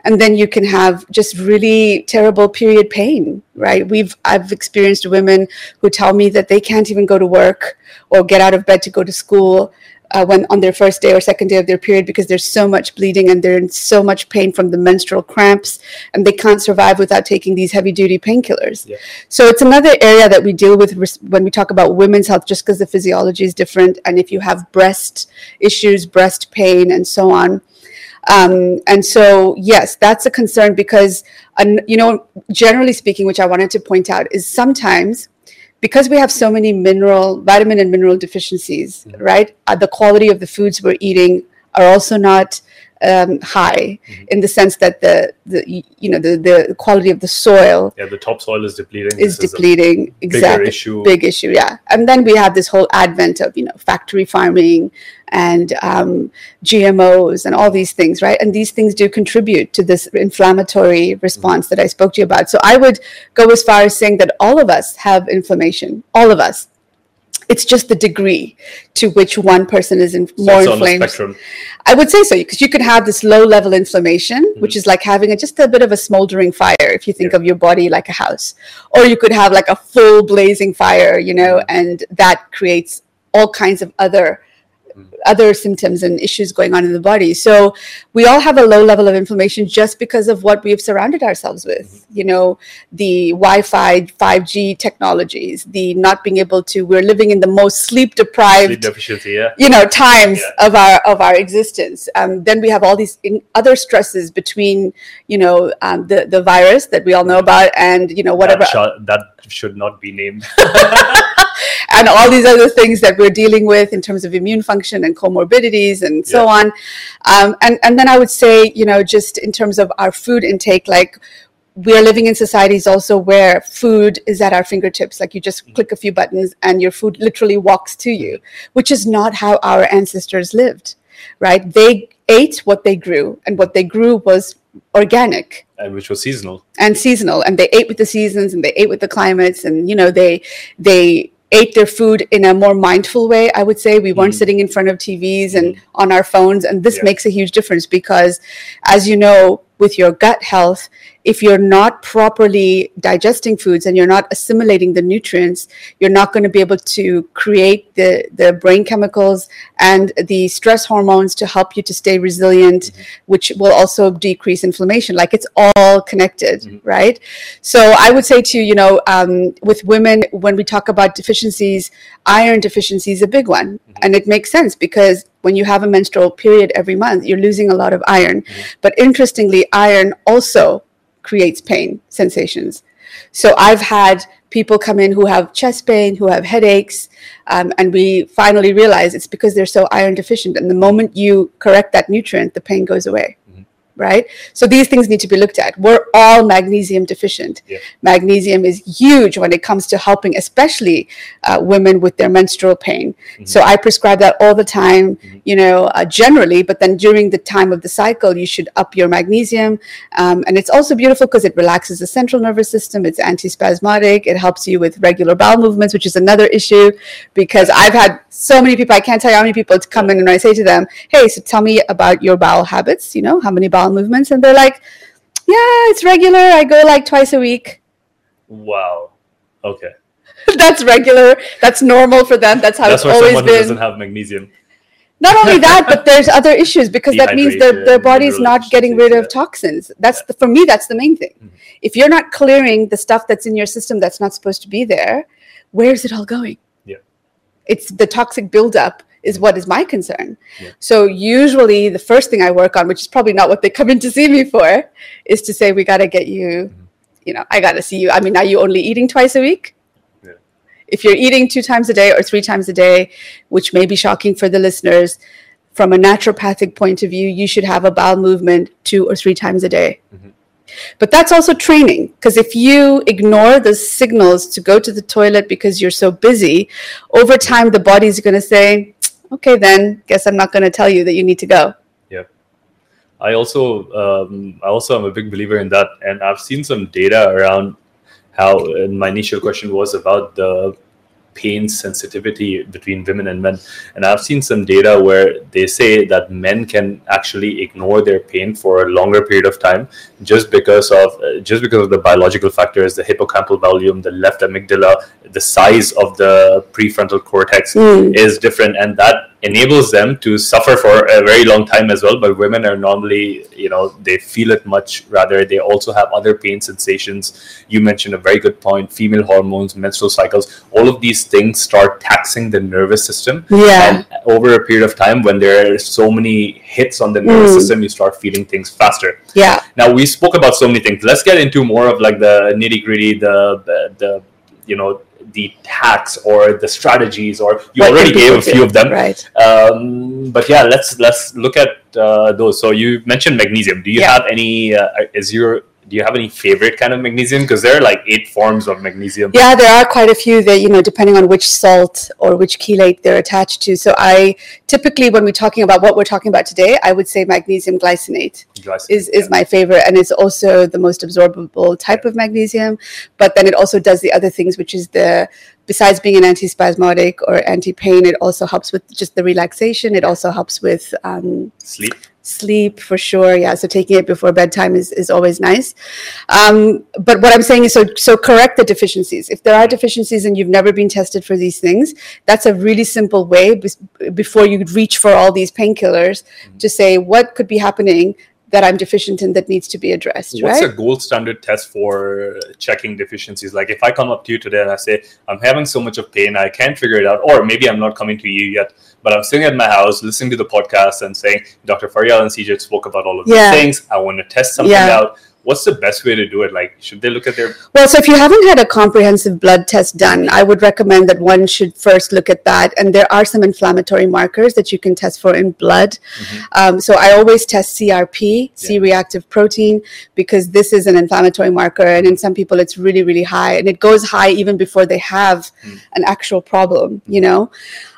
And then you can have just really terrible period pain, right? We've I've experienced women who tell me that they can't even go to work or get out of bed to go to school uh, when on their first day or second day of their period because there's so much bleeding and they're in so much pain from the menstrual cramps and they can't survive without taking these heavy duty painkillers. Yeah. So it's another area that we deal with res- when we talk about women's health, just because the physiology is different. And if you have breast issues, breast pain, and so on. Um, and so, yes, that's a concern because, um, you know, generally speaking, which I wanted to point out is sometimes because we have so many mineral, vitamin and mineral deficiencies, Mhm. right? Uh, the quality of the foods we're eating are also not um, high Mhm. in the sense that the, the you know the, the quality of the soil Yeah, the topsoil is depleting. is This depleting bigger exactly issue. big issue yeah and then we have this whole advent of you know factory farming and um, gmos and all these things right and these things do contribute to this inflammatory response that i spoke to you about so i would go as far as saying that all of us have inflammation all of us it's just the degree to which one person is in, So more it's on the inflamed spectrum. I would say so because you could have this low level inflammation, Mm-hmm. which is like having a, just a bit of a smoldering fire if you think of your body like a house. Or you could have like a full blazing fire, you know, Mm-hmm. and that creates all kinds of other. Other symptoms and issues going on in the body. So we all have a low level of inflammation just because of what we've surrounded ourselves with. Mm-hmm. You know, the Wi-Fi, 5G technologies, the not being able to we're living in the most sleep deprived yeah. you know times Yeah. of our of our existence um, then we have all these in other stresses between you know um, the the virus that we all know about and you know whatever That, shall- that should not be named. *laughs* *laughs* and all these other things that we're dealing with in terms of immune function and comorbidities and so Yeah. on um, and and then i would say you know just in terms of our food intake like we are living in societies also where food is at our fingertips like you just click a few buttons and your food literally walks to you which is not how our ancestors lived right they ate what they grew and what they grew was organic and which was seasonal. and seasonal and they ate with the seasons and they ate with the climates and you know they they ate their food in a more mindful way i would say we weren't Mm. sitting in front of tvs and on our phones and this Yeah. makes a huge difference because as you know with your gut health if you're not properly digesting foods and you're not assimilating the nutrients you're not going to be able to create the the brain chemicals and the stress hormones to help you to stay resilient which will also decrease inflammation. Like it's all connected Mhm. right? So i would say to you you know um, with women when we talk about deficiencies iron deficiency is a big one. And it makes sense because when you have a menstrual period every month you're losing a lot of iron. But interestingly iron also creates pain sensations so i've had people come in who have chest pain who have headaches um, and we finally realize it's because they're so iron deficient and the moment you correct that nutrient the pain goes away. Right? So these things need to be looked at. We're all magnesium deficient. Yeah. Magnesium is huge when it comes to helping, especially uh, women with their menstrual pain. So I prescribe that all the time, you know, uh, generally, but then during the time of the cycle, you should up your magnesium. Um, and it's also beautiful because it relaxes the central nervous system, it's antispasmodic, it helps you with regular bowel movements, which is another issue because I've had so many people, I can't tell you how many people come in and I say to them, hey, so tell me about your bowel habits, you know, how many bowel movements? And they're like, yeah, it's regular. I go like twice a week. Wow. Okay. *laughs* That's regular. That's normal for them. That's how That's it's always someone been. doesn't have magnesium. Not only that, but *laughs* there's other issues because that means their, their body's not getting rid of toxins. That's the, for me, that's the main thing. Mhm. If you're not clearing the stuff that's in your system that's not supposed to be there, where's it all going? Yeah. It's the toxic buildup is what is my concern. Yeah. So usually the first thing I work on, which is probably not what they come in to see me for, is to say we got to get you. Mhm. You know, I got to see you. I mean, are you only eating twice a week? Yeah. If you're eating two times a day or three times a day, which may be shocking for the listeners, from a naturopathic point of view, you should have a bowel movement two or three times a day. Mhm. But that's also training because if you ignore the signals to go to the toilet because you're so busy, over time the body's going to say, okay, then guess I'm not going to tell you that you need to go. Yeah. I also um, I also am a big believer in that, and I've seen some data around how. And my initial question was about the pain sensitivity between women and men, and I've seen some data where they say that men can actually ignore their pain for a longer period of time just because of uh, just because of the biological factors, the hippocampal volume, the left amygdala, the size of the prefrontal cortex Mm. is different and that enables them to suffer for a very long time as well but women are normally you know they feel it much rather they also have other pain sensations you mentioned a very good point female hormones menstrual cycles all of these things start taxing the nervous system Yeah. and over a period of time when there are so many hits on the nervous Mm. system you start feeling things faster Yeah. now we spoke about so many things let's get into more of like the nitty gritty the, the the you know the hacks or the strategies or you What already gave a few do? of them Right. um, but yeah let's let's look at uh, those so you mentioned magnesium do you Yeah. have any uh, is your do you have any favorite kind of magnesium because there are like eight forms of magnesium Yeah, there are quite a few that, you know, depending on which salt or which chelate they're attached to. So I typically, when we're talking about what we're talking about today, I would say magnesium glycinate Glycine, is, is yeah. my favorite. And it's also the most absorbable type of magnesium. But then it also does the other things, which is the, besides being an antispasmodic or anti-pain, it also helps with just the relaxation. It also helps with um, sleep sleep for sure. Yeah so taking it before bedtime is, is always nice. Um, but what i'm saying is so so correct the deficiencies. If there are deficiencies and you've never been tested for these things that's a really simple way before you reach for all these painkillers to say what could be happening that i'm deficient in that needs to be addressed What's right? a gold standard test for checking deficiencies? Like if I come up to you today and I say, I'm having so much of pain, I can't figure it out, or maybe I'm not coming to you yet, but I'm sitting at my house listening to the podcast and saying, Dr. Faryal and CJ spoke about all of Yeah. these things. I want to test something Yeah. out. What's the best way to do it? Like, should they look at their Well, so if you haven't had a comprehensive blood test done, I would recommend that one should first look at that. And there are some inflammatory markers that you can test for in blood. Um, so I always test CRP, C reactive protein, because this is an inflammatory marker. And in some people, it's really, really high. And it goes high even before they have Mm. an actual problem, you know?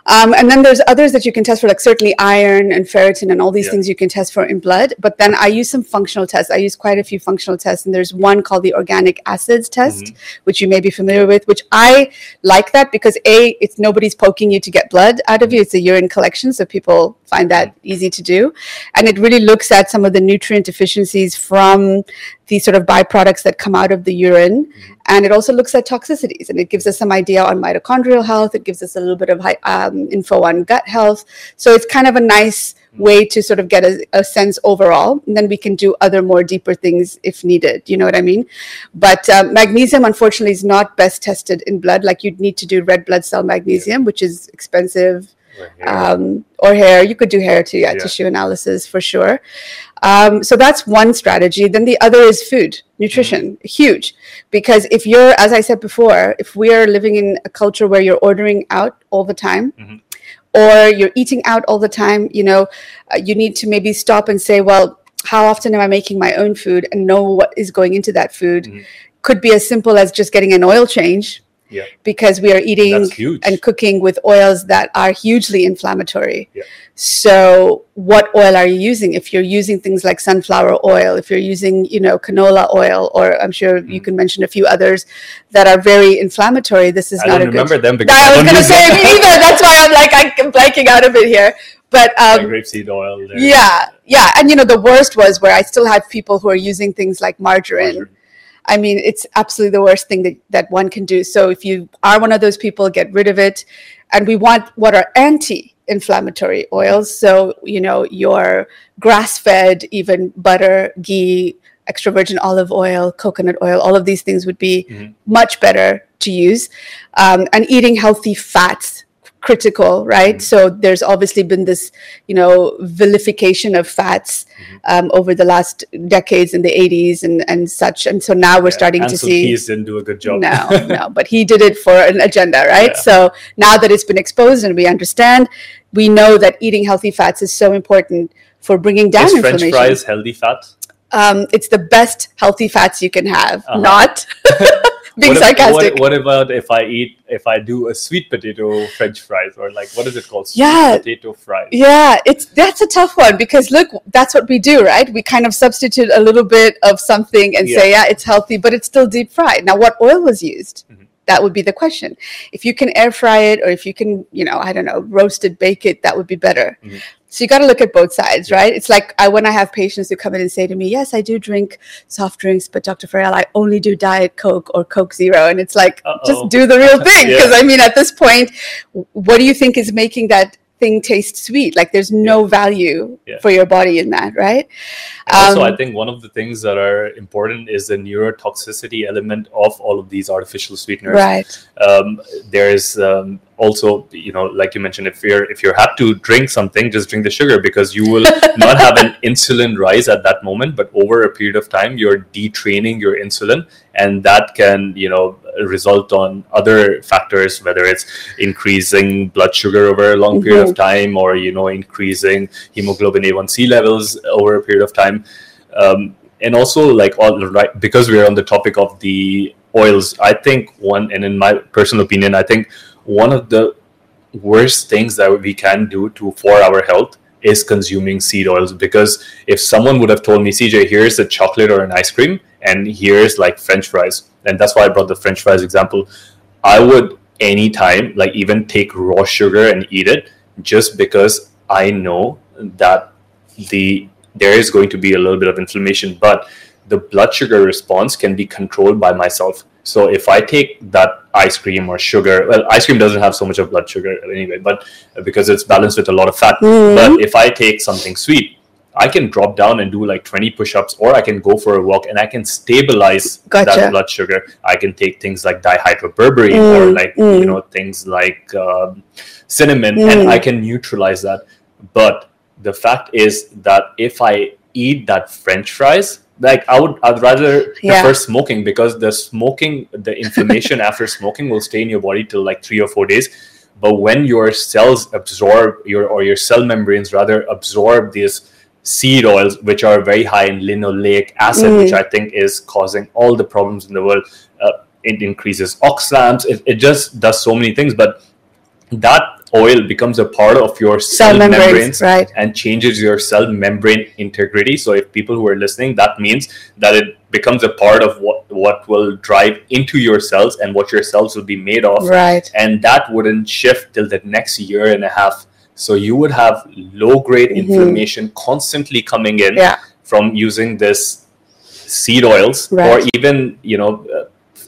Um, and then there's others that you can test for, like certainly iron and ferritin and all these Yeah. things you can test for in blood. But then I use some functional tests. I use quite a few functional tests, and there's one called the organic acids test, mm-hmm. which you may be familiar with. Which I like that because a, it's nobody's poking you to get blood out of you. Mm-hmm. It's a urine collection, so people find that mm-hmm. easy to do, and it really looks at some of the nutrient deficiencies from the sort of byproducts that come out of the urine. And it also looks at toxicities and it gives us some idea on mitochondrial health. It gives us a little bit of hi- um, info on gut health. So it's kind of a nice way to sort of get a, a sense overall. And then we can do other more deeper things if needed. You know what I mean? But uh, magnesium, unfortunately, is not best tested in blood. Like you'd need to do red blood cell magnesium, which is expensive um, or hair. You could do hair too, yeah, Yeah. tissue analysis for sure. Um, so that's one strategy. Then the other is food, nutrition, huge. Because if you're, as I said before, if we are living in a culture where you're ordering out all the time, Mhm. or you're eating out all the time, you know, uh, you need to maybe stop and say, well, how often am I making my own food and know what is going into that food. Mhm. Could be as simple as just getting an oil change Yeah. because we are eating and cooking with oils that are hugely inflammatory. Yeah. So, what oil are you using? If you're using things like sunflower oil, if you're using, you know, canola oil, or I'm sure you Mhm. can mention a few others that are very inflammatory, this is I not a good. I remember them because I was going to say me either. That's why I'm like I'm blanking out a bit here. But Like um, grapeseed oil. there. yeah, yeah, and you know the worst was where I still have people who are using things like margarine. Margarine. I mean, it's absolutely the worst thing that, that one can do. So if you are one of those people, get rid of it. And we want what are anti-inflammatory oils. So, you know, your grass-fed, even butter, ghee, extra virgin olive oil, coconut oil, all of these things would be Mhm. much better to use. Um, and eating healthy fats critical right so there's obviously been this you know vilification of fats um, over the last decades in the 80s and and such and so now we're Yeah, starting to Ancel see Keys didn't do a good job. no, *laughs* no, but he did it for an agenda, right? Yeah. So now that it's been exposed and we understand, we know that eating healthy fats is so important for bringing down Is French fries healthy fat? Um, it's the best healthy fats you can have. Uh-huh. Not *laughs* being what, if- sarcastic. What, what about if I eat if I do a sweet potato French fries or like what is it called? Sweet Yeah. potato fries. yeah, it's that's a tough one because look, that's what we do, right? We kind of substitute a little bit of something and say, yeah, it's healthy, but it's still deep fried. Now, what oil was used? Mhm. That would be the question. If you can air fry it, or if you can, you know, I don't know, roast it, bake it, that would be better. Mhm. So you got to look at both sides, right? It's like I when I have patients who come in and say to me, "Yes, I do drink soft drinks, but Dr. Faryal, I only do Diet Coke or Coke Zero," and it's like, Uh-oh. just do the real *laughs* thing, Yeah. because I mean, at this point, what do you think is making that thing tastes sweet? Like, there's no value Yeah. for your body in that, right? And also, Um, I think one of the things that are important is the neurotoxicity element of all of these artificial sweeteners. Right. Um, there's um, also, you know, like you mentioned, if you're if you're have to drink something, just drink the sugar because you will *laughs* not have an insulin rise at that moment, but over a period of time, you're detraining your insulin, and that can, you know, result on other factors, whether it's increasing blood sugar over a long period of time, or you know, increasing hemoglobin A1C levels over a period of time. Um, and also, like all right, because we're on the topic of the oils, I think one, and in my personal opinion, I think one of the worst things that we can do to for our health is consuming seed oils because if someone would have told me cj here's a chocolate or an ice cream and here's like french fries and that's why i brought the french fries example i would anytime like even take raw sugar and eat it just because i know that the there is going to be a little bit of inflammation but the blood sugar response can be controlled by myself so if I take that ice cream or sugar, well, ice cream doesn't have so much of blood sugar anyway, but because it's balanced with a lot of fat. Mhm. But if I take something sweet, I can drop down and do like 20 push-ups, or I can go for a walk and I can stabilize Gotcha. that blood sugar. I can take things like dihydroberberine Mm, or like mm. you know things like um, cinnamon, Mm. and I can neutralize that. But the fact is that if I eat that French fries, like I would, I'd rather Yeah. prefer smoking because the smoking, the inflammation *laughs* after smoking will stay in your body till like three or four days. But when your cells absorb your or your cell membranes rather absorb these seed oils, which are very high in linoleic acid, Mm. which I think is causing all the problems in the world. Uh, it increases oxalams. It, it just does so many things, but that oil becomes a part of your cell, Cell membranes, membranes right. and changes your cell membrane integrity. So if people who are listening, that means that it becomes a part of what what will drive into your cells and what your cells will be made of, Right. and that wouldn't shift till the next year and a half. So you would have low grade Mhm. inflammation constantly coming in Yeah. from using this seed oils or even you know uh,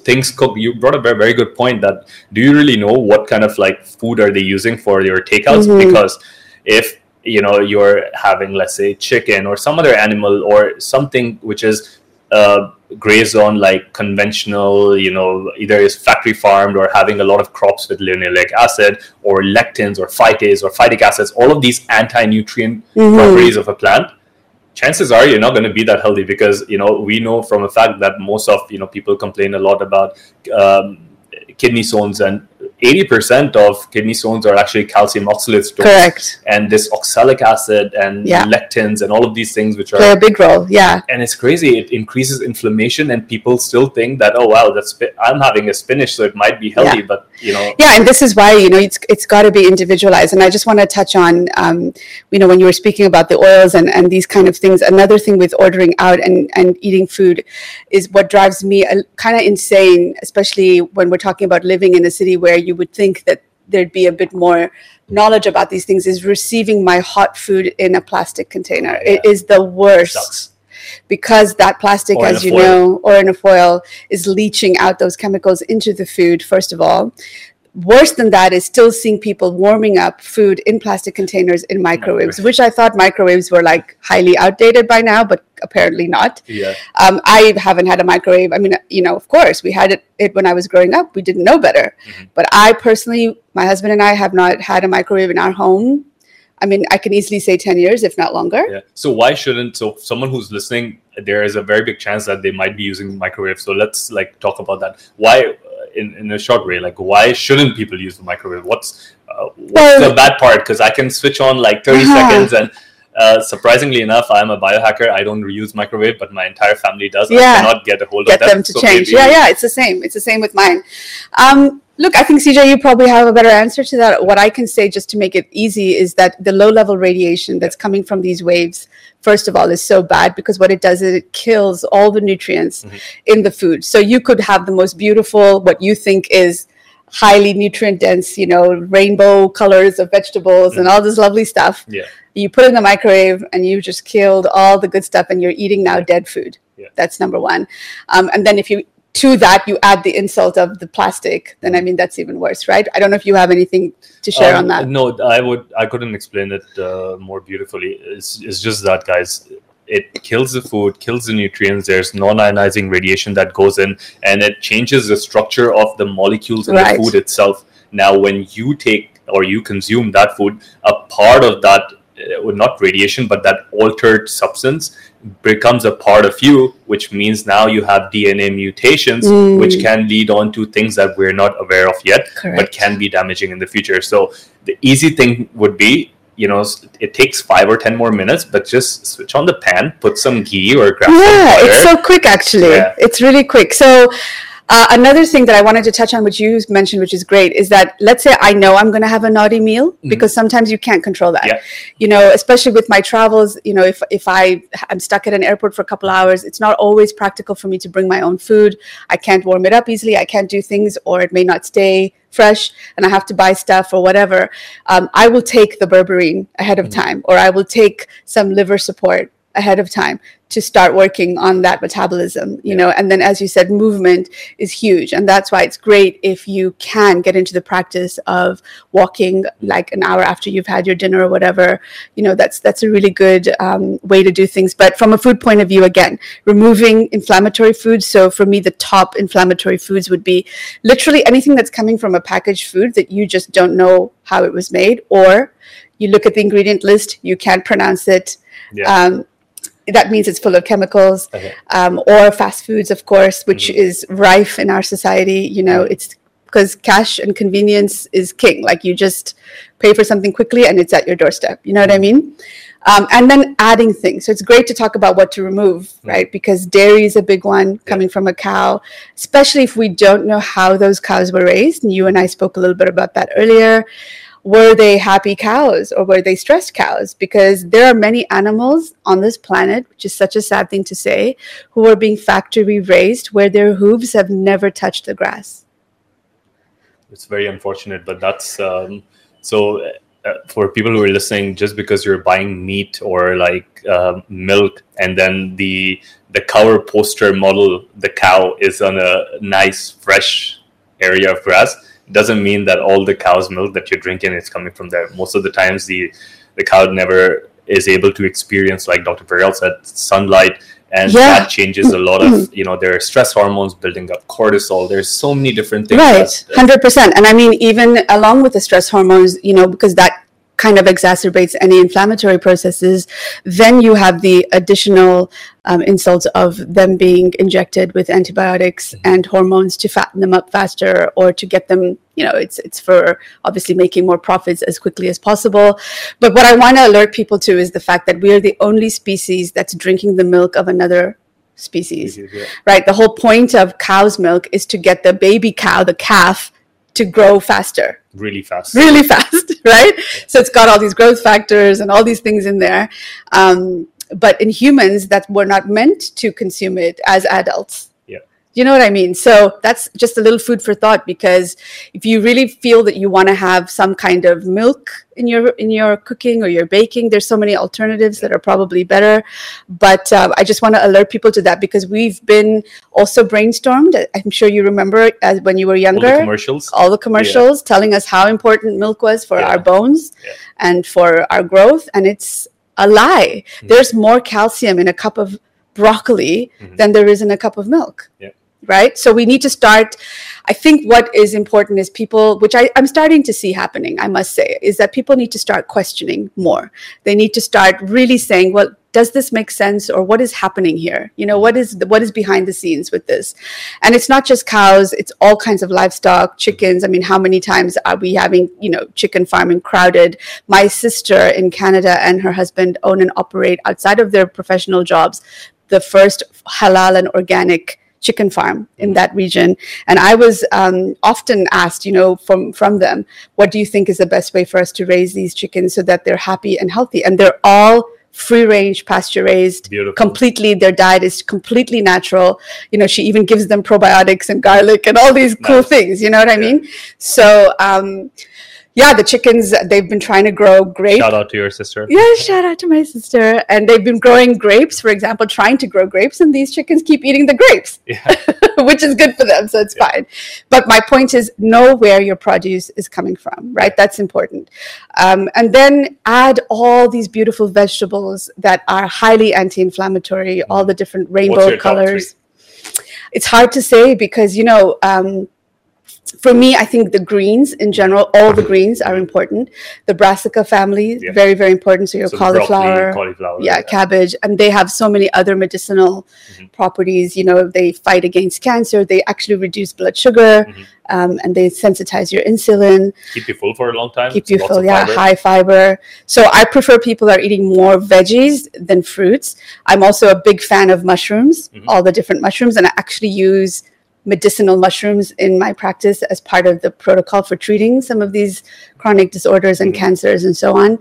things cooked you brought a very very good point that do you really know what kind of like food are they using for your takeouts Mhm. because if you know you're having let's say chicken or some other animal or something which is uh, grazed on like conventional you know either is factory farmed or having a lot of crops with linoleic acid or lectins or phytates or phytic acids all of these anti-nutrient Mhm. properties of a plant chances are you're not going to be that healthy because you know we know from a fact that most of you know people complain a lot about um, kidney stones and 80% of kidney stones are actually calcium oxalate stones. Correct. And this oxalic acid and Yeah. lectins and all of these things, which Play are a big role. Yeah. and it's crazy. It increases inflammation, and people still think that oh wow, that's I'm having a spinach, so it might be healthy, but you know, Yeah, and this is why you know it's it's got to be individualized. And I just want to touch on, um, you know, when you were speaking about the oils and and these kind of things. Another thing with ordering out and and eating food is what drives me kind of insane, especially when we're talking about living in a city where you would think that there'd be a bit more knowledge about these things. Is receiving my hot food in a plastic container. It Yeah. is the worst. Because that plastic, Or as you foil. know, or in a foil, is leaching out those chemicals into the food, first of all. Worse than that is still seeing people warming up food in plastic containers in microwaves, which I thought microwaves were like highly outdated by now, but apparently not. yeah, Um, I haven't had a microwave. I mean, you know, of course, we had it, it when I was growing up. We didn't know better. Mhm. But I personally, my husband and I have not had a microwave in our home. I mean, I can easily say 10 years, if not longer. yeah. So why shouldn't so someone who's listening? There is a very big chance that they might be using microwave. So let's like talk about that. Why, uh, in in a short way, like why shouldn't people use the microwave? What's uh, what's Well- the bad part? Because I can switch on like 30 Uh-huh. seconds and. Uh, surprisingly enough, I'm a biohacker. I don't use microwave, but my entire family does. I cannot get a hold get of them. them to so change. maybe- Yeah, yeah, it's the same. It's the same with mine. Um, look, I think CJ, you probably have a better answer to that. What I can say, just to make it easy, is that the low-level radiation that's coming from these waves, first of all, is so bad because what it does is it kills all the nutrients Mhm. in the food. So you could have the most beautiful, what you think is highly nutrient dense, you know, rainbow colors of vegetables and all this lovely stuff. Yeah. You put it in the microwave and you just killed all the good stuff and you're eating now dead food. Yeah. That's number one. Um, and then if you to that you add the insult of the plastic, then I mean that's even worse, right? I don't know if you have anything to share Um, on that. No, I would. I couldn't explain it uh, more beautifully. It's, it's just that, guys. It kills the food, kills the nutrients. There's non-ionizing radiation that goes in, and it changes the structure of the molecules in Right. the food itself. Now, when you take or you consume that food, a part of that, uh, not radiation, but that altered substance becomes a part of you, which means now you have DNA mutations, Mm. which can lead on to things that we're not aware of yet but can be damaging in the future. So the easy thing would be, you know, it takes five or ten more minutes, but just switch on the pan, put some ghee or grab some yeah, it's so quick actually. Yeah. It's really quick. So uh, another thing that I wanted to touch on, which you mentioned, which is great, is that let's say I know I'm going to have a naughty meal because sometimes you can't control that. Yeah. You know, especially with my travels. You know, if if I I'm stuck at an airport for a couple hours, it's not always practical for me to bring my own food. I can't warm it up easily. I can't do things, or it may not stay fresh, and I have to buy stuff or whatever. Um, I will take the berberine ahead of time, or I will take some liver support ahead of time to start working on that metabolism you know? And then as you said movement is huge. And that's why it's great if you can get into the practice of walking like an hour after you've had your dinner or whatever. You know that's that's a really good um, way to do things. But from a food point of view again removing inflammatory foods. So for me the top inflammatory foods would be literally anything that's coming from a packaged food that you just don't know how it was made. Or you look at the ingredient list you can't pronounce it. Yeah. um, that means it's full of chemicals Okay. um, or fast foods of course which Mhm. is rife in our society you know Mhm. it's because cash and convenience is king. Like you just pay for something quickly and it's at your doorstep. You know what i mean? Um, and then adding things. So it's great to talk about what to remove right? Because dairy is a big one coming from a cow especially if we don't know how those cows were raised. And you and i spoke a little bit about that earlier were they happy cows or were they stressed cows? Because there are many animals on this planet, which is such a sad thing to say, who are being factory raised where their hooves have never touched the grass. it's very unfortunate, but that's um, so. Uh, for people who are listening, just because you're buying meat or like uh, milk, and then the the cover poster model, the cow is on a nice fresh area of grass, doesn't mean that all the cow's milk that you're drinking is coming from there. Most of the times, the the cow never is able to experience, like Dr. Faryal said, sunlight, and Yeah. that changes a lot of mm-hmm. you know there are stress hormones building up, cortisol. There's so many different things. Right, hundred percent. And I mean, even along with the stress hormones, you know, because that kind of exacerbates any inflammatory processes. Then you have the additional um, insults of them being injected with antibiotics mm-hmm. and hormones to fatten them up faster or to get them you know it's it's for obviously making more profits as quickly as possible but what i want to alert people to is the fact that we are the only species that's drinking the milk of another species, species yeah. right the whole point of cow's milk is to get the baby cow the calf to grow faster. Really fast. Really fast *laughs* right? So it's got all these growth factors and all these things in there. Um, but in humans that we're not meant to consume it as adults you know what I mean? So that's just a little food for thought because if you really feel that you want to have some kind of milk in your in your cooking or your baking, there's so many alternatives that are probably better. But uh, I just want to alert people to that because we've been also brainstormed. I'm sure you remember as when you were younger, all the commercials, all the commercials yeah. telling us how important milk was for yeah. our bones yeah. and for our growth, and it's a lie. Mm-hmm. There's more calcium in a cup of broccoli mm-hmm. than there is in a cup of milk. Right? So we need to start i think what is important is people which I, i'm starting to see happening i must say is that people need to start questioning more. They need to start really saying well does this make sense or what is happening here? You know what is the, what is behind the scenes with this? And it's not just cows it's all kinds of livestock chickens. I mean how many times are we having you know chicken farming crowded? My sister in canada and her husband own and operate outside of their professional jobs the first halal and organic chicken farm in that region. And I was um, often asked, you know, from, from them, what do you think is the best way for us to raise these chickens so that they're happy and healthy? And they're all free range pasture raised completely their diet is completely natural. You know she even gives them probiotics and garlic and all these cool things you know what i mean? So um yeah, the chickens, they've been trying to grow grapes. Shout out to your sister. Yeah, shout out to my sister. And they've been growing grapes, for example, trying to grow grapes, and these chickens keep eating the grapes, yeah. *laughs* which is good for them, so it's yeah. fine. But my point is know where your produce is coming from, right? That's important. Um, and then add all these beautiful vegetables that are highly anti inflammatory, all the different rainbow colors. It's hard to say because, you know, um, for me, I think the greens in general, all the greens are important. The brassica family, yeah. very, very important. So your so cauliflower, broccoli, cauliflower yeah, yeah, cabbage, and they have so many other medicinal mm-hmm. properties. You know, they fight against cancer. They actually reduce blood sugar, mm-hmm. um, and they sensitize your insulin. Keep you full for a long time. Keep you full, yeah, fiber. high fiber. So I prefer people are eating more veggies than fruits. I'm also a big fan of mushrooms, mm-hmm. all the different mushrooms, and I actually use medicinal mushrooms in my practice as part of the protocol for treating some of these chronic disorders and mm-hmm. cancers and so on.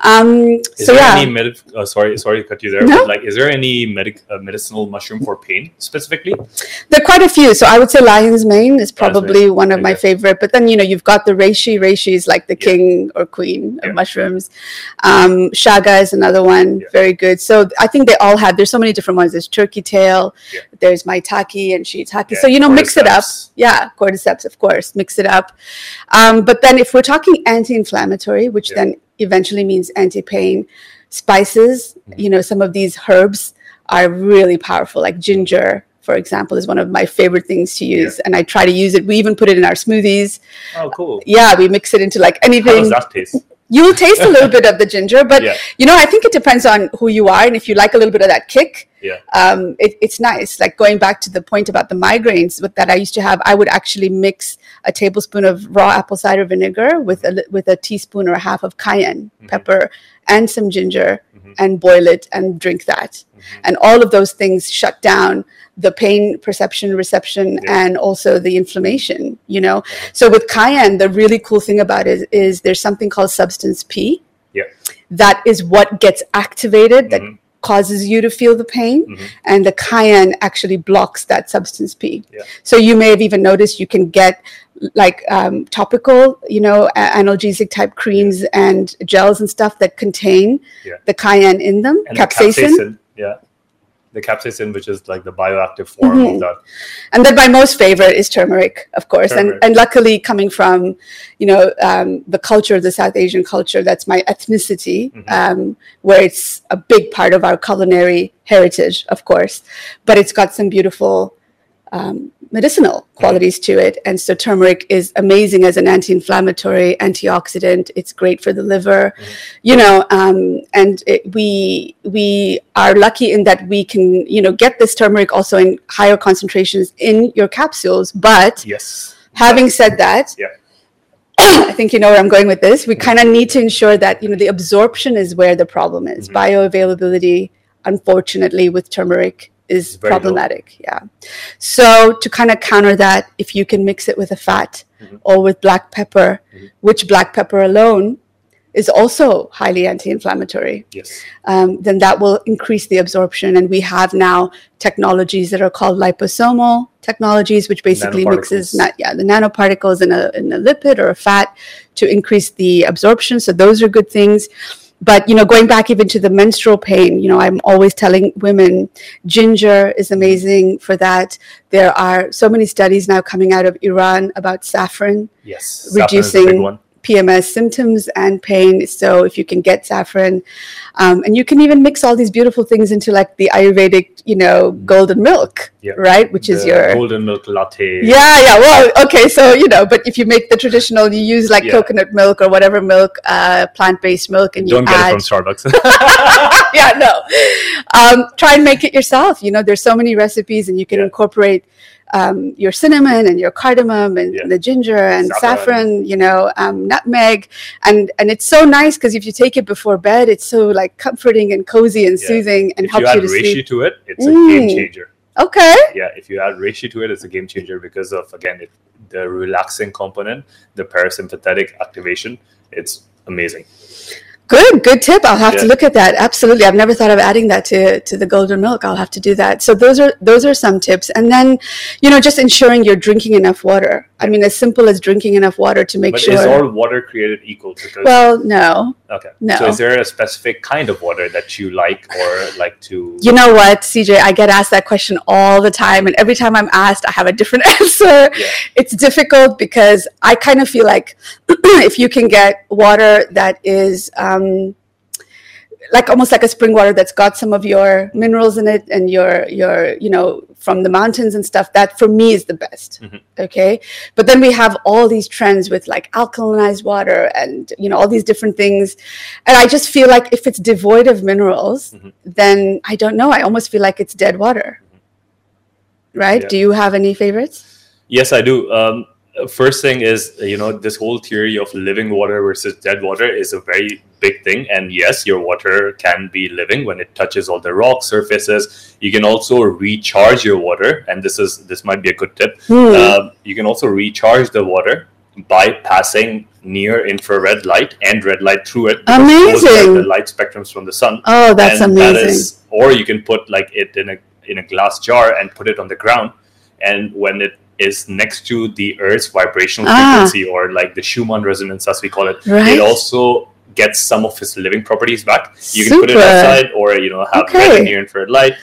Um, is so yeah. any med- uh, sorry, sorry to cut you there. No? like, is there any medic- uh, medicinal mushroom for pain specifically? There are quite a few. So I would say lion's mane is probably one of okay. my favorite. But then you know you've got the reishi. Reishi is like the yeah. king or queen of yeah. mushrooms. Um, chaga is another one, yeah. very good. So I think they all have. There's so many different ones. There's turkey tail. There's maitake and shiitake. so you know, mix it up. Yeah, cordyceps, of course, mix it up. Um, but then if we're talking anti-inflammatory, which yeah. then eventually means anti-pain. Spices, mm-hmm. you know, some of these herbs are really powerful, like ginger, for example, is one of my favorite things to use, yeah. and I try to use it. We even put it in our smoothies. Oh, cool! Yeah, we mix it into like anything. How does that taste? You'll taste a little bit of the ginger, but yeah. you know, I think it depends on who you are, and if you like a little bit of that kick, yeah. um, it, it's nice. Like going back to the point about the migraines that I used to have, I would actually mix a tablespoon of raw apple cider vinegar with a with a teaspoon or a half of cayenne mm-hmm. pepper and some ginger mm-hmm. and boil it and drink that. Mm-hmm. And all of those things shut down the pain perception, reception, yeah. and also the inflammation. You know, uh-huh. so with cayenne, the really cool thing about it is there's something called substance P. Yeah. That is what gets activated. That mm-hmm causes you to feel the pain mm-hmm. and the cayenne actually blocks that substance p yeah. so you may have even noticed you can get like um, topical you know analgesic type creams yeah. and gels and stuff that contain yeah. the cayenne in them and capsaicin. capsaicin yeah the capsaicin, which is like the bioactive form mm-hmm. of that. And then my most favorite is turmeric, of course. Turmeric. And and luckily, coming from you know um, the culture, the South Asian culture, that's my ethnicity, mm-hmm. um, where it's a big part of our culinary heritage, of course. But it's got some beautiful um, medicinal qualities to it. And so turmeric is amazing as an anti-inflammatory, antioxidant. It's great for the liver, you know. Um, and it, we we are lucky in that we can you know get this turmeric also in higher concentrations in your capsules. But Yes. having said that, Yeah. *coughs* I think you know where I'm going with this. We kind of need to ensure that you know the absorption is where the problem is. Mhm. Bioavailability, unfortunately, with turmeric is Very low. problematic. Yeah. So to kind of counter that, if you can mix it with a fat Mhm. or with black pepper, Mhm. which black pepper alone is also highly anti-inflammatory Yes. um, then that will increase the absorption. And we have now technologies that are called liposomal technologies, which basically mixes not, yeah, the nanoparticles in a, in a lipid or a fat to increase the absorption. So those are good things. But you know, going back even to the menstrual pain, you know, I'm always telling women ginger is amazing for that. There are so many studies now coming out of Iran about saffron Yes. Saffron is a Reducing-. PMS symptoms and pain. So if you can get saffron, um, and you can even mix all these beautiful things into like the Ayurvedic, you know, golden milk, Yeah. right? Which is your golden milk latte. yeah, yeah. Well, okay. So you know, but if you make the traditional, you use like Yeah. coconut milk or whatever milk, uh, plant-based milk, and you Don't get add. it from Starbucks. *laughs* *laughs* yeah, no. Um, try and make it yourself. You know, there's so many recipes, and you can Yeah. incorporate um, your cinnamon and your cardamom and Yeah. the ginger and Saffron. saffron. you know, um, nutmeg, and and it's so nice because if you take it before bed, it's so like comforting and cozy and Yeah. soothing and if you helps add you to reishi sleep. to it, it's a Mm. game changer. Okay. Yeah, if you add reishi to it, it's a game changer because of again it, the relaxing component, the parasympathetic activation. It's amazing. Good, good tip. I'll have to look at that. Absolutely. I've never thought of adding that to, to the golden milk. I'll have to do that. So those are those are some tips. And then, you know, just ensuring you're drinking enough water. I mean, as simple as drinking enough water to make but sure. is all water created equal? Because well, no. okay, no. So is there a specific kind of water that you like or like to? You know what, CJ? I get asked that question all the time, and every time I'm asked, I have a different *laughs* answer. Yeah. It's difficult because I kind of feel like *clears throat* if you can get water that is um, like almost like a spring water that's got some of your minerals in it and your your you know from the mountains and stuff, that for me is the best. Mhm. Okay, but then we have all these trends with like alkalinized water and you know all these different things, and I just feel like if it's devoid of minerals, Mhm. then I don't know. I almost feel like it's dead water. Right? Yeah. Do you have any favorites? Yes, I do. Um, first thing is, you know, this whole theory of living water versus dead water is a very big thing. And yes, your water can be living when it touches all the rock surfaces. You can also recharge your water, and this is this might be a good tip. Um, you can also recharge the water by passing near infrared light and red light through it. because those are Amazing. The light spectrums from the sun. oh, that's and amazing. That is, or you can put like it in a in a glass jar and put it on the ground, and when it is next to the Earth's vibrational Ah. frequency, or like the Schumann resonance, as we call it, Right. it also gets some of its living properties back. You can put it outside, or you know, have red Okay. and near infrared light.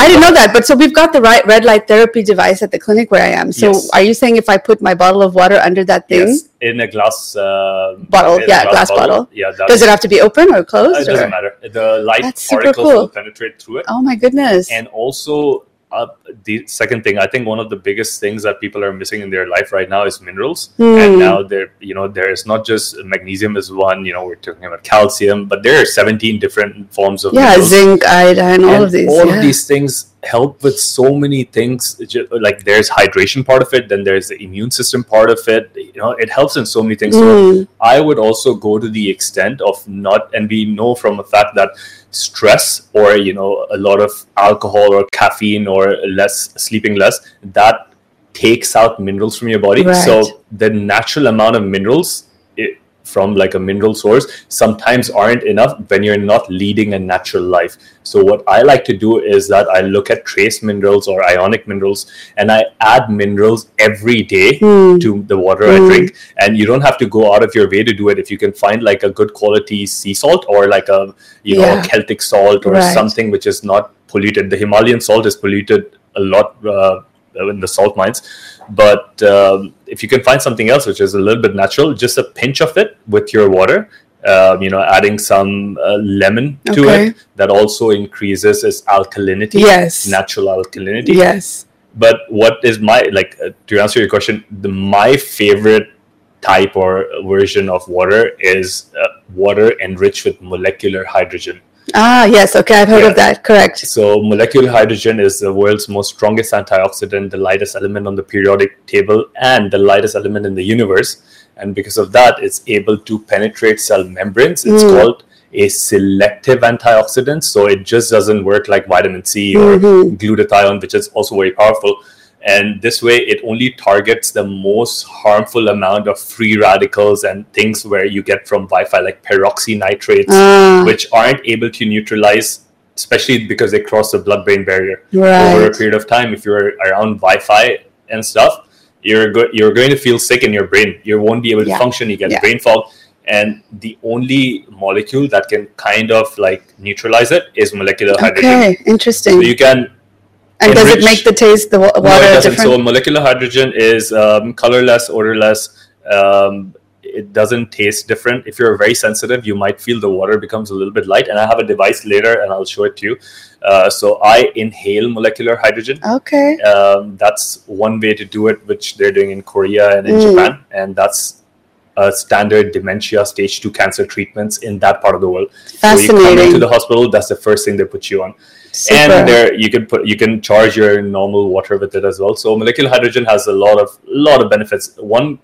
I didn't know that, but so we've got the right red light therapy device at the clinic where I am. So Yes. are you saying if I put my bottle of water under that thing, Yes, in a glass uh, Bottle, yeah, glass bottle. Yeah, that, does it have to be open or uh, closed? it doesn't matter. The light That's super particles cool. will penetrate through it. Oh my goodness! and also uh, the second thing i think one of the biggest things that people are missing in their life right now is minerals Hmm. and now there you know there is not just magnesium is one you know we're talking about calcium but there are 17 different forms of yeah, minerals zinc, iodine, all and of these. all yeah. of these things help with so many things like there's hydration part of it then there's the immune system part of it you know it helps in so many things so Mm, I would also go to the extent of not, and we know from the fact that stress or you know a lot of alcohol or caffeine or less sleeping less that takes out minerals from your body. Right. So the natural amount of minerals from like a mineral source sometimes aren't enough when you're not leading a natural life. So what I like to do is that I look at trace minerals or ionic minerals and I add minerals every day mm, to the water Mm. I drink. And you don't have to go out of your way to do it. If you can find like a good quality sea salt or like a you know Yeah. Celtic salt or Right. something which is not polluted. The Himalayan salt is polluted a lot uh, in the salt mines, but um, if you can find something else which is a little bit natural, just a pinch of it with your water. Um, you know, adding some uh, lemon to Okay. it that also increases its alkalinity, Yes. natural alkalinity yes. But what is my like uh, to answer your question? The my favorite type or version of water is uh, water enriched with molecular hydrogen. Ah, yes. Okay, I've heard Yeah. of that. Correct. So molecular hydrogen is the world's most strongest antioxidant, the lightest element on the periodic table, and the lightest element in the universe. And because of that, it's able to penetrate cell membranes. It's Mm. called a selective antioxidant. So it just doesn't work like vitamin C or Mhm. glutathione, which is also very powerful. And this way, it only targets the most harmful amount of free radicals and things where you get from Wi-Fi, like peroxynitrates, Ah, which aren't able to neutralize, especially because they cross the blood-brain barrier over a period of time. If you're around Wi-Fi and stuff, you're go- you're going to feel sick in your brain. You won't be able to Yeah. function. You get Yeah. brain fog, and the only molecule that can kind of like neutralize it is molecular hydrogen. Okay, interesting. So you can and does it make the taste the wa- no, water it doesn't. different? So molecular hydrogen is um, colorless, odorless. Um, it doesn't taste different. If you're very sensitive, you might feel the water becomes a little bit light. And I have a device later, and I'll show it to you. Uh, so I inhale molecular hydrogen. okay. Um, that's one way to do it, which they're doing in Korea and in Mm. Japan, and that's uh, standard dementia stage two cancer treatments in that part of the world. Fascinating. So you come into the hospital, that's the first thing they put you on Super. and there you can put you can charge your normal water with it as well so molecular hydrogen has a lot of lot of benefits one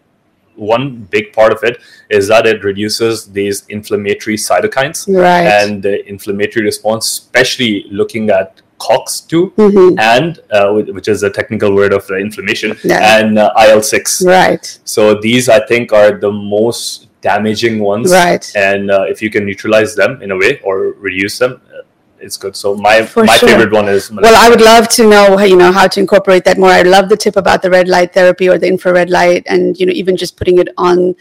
one big part of it is that it reduces these inflammatory cytokines right. and the inflammatory response especially looking at cox2 Mhm. and uh, which is a technical word of uh, inflammation Yeah. and uh, il6 Right. so these i think are the most damaging ones Right. and uh, if you can neutralize them in a way or reduce them it's good so my For my sure. favorite one is Well, I would love to know, how, you know, how to incorporate that more. I love the tip about the red light therapy or the infrared light, and you know, even just putting it on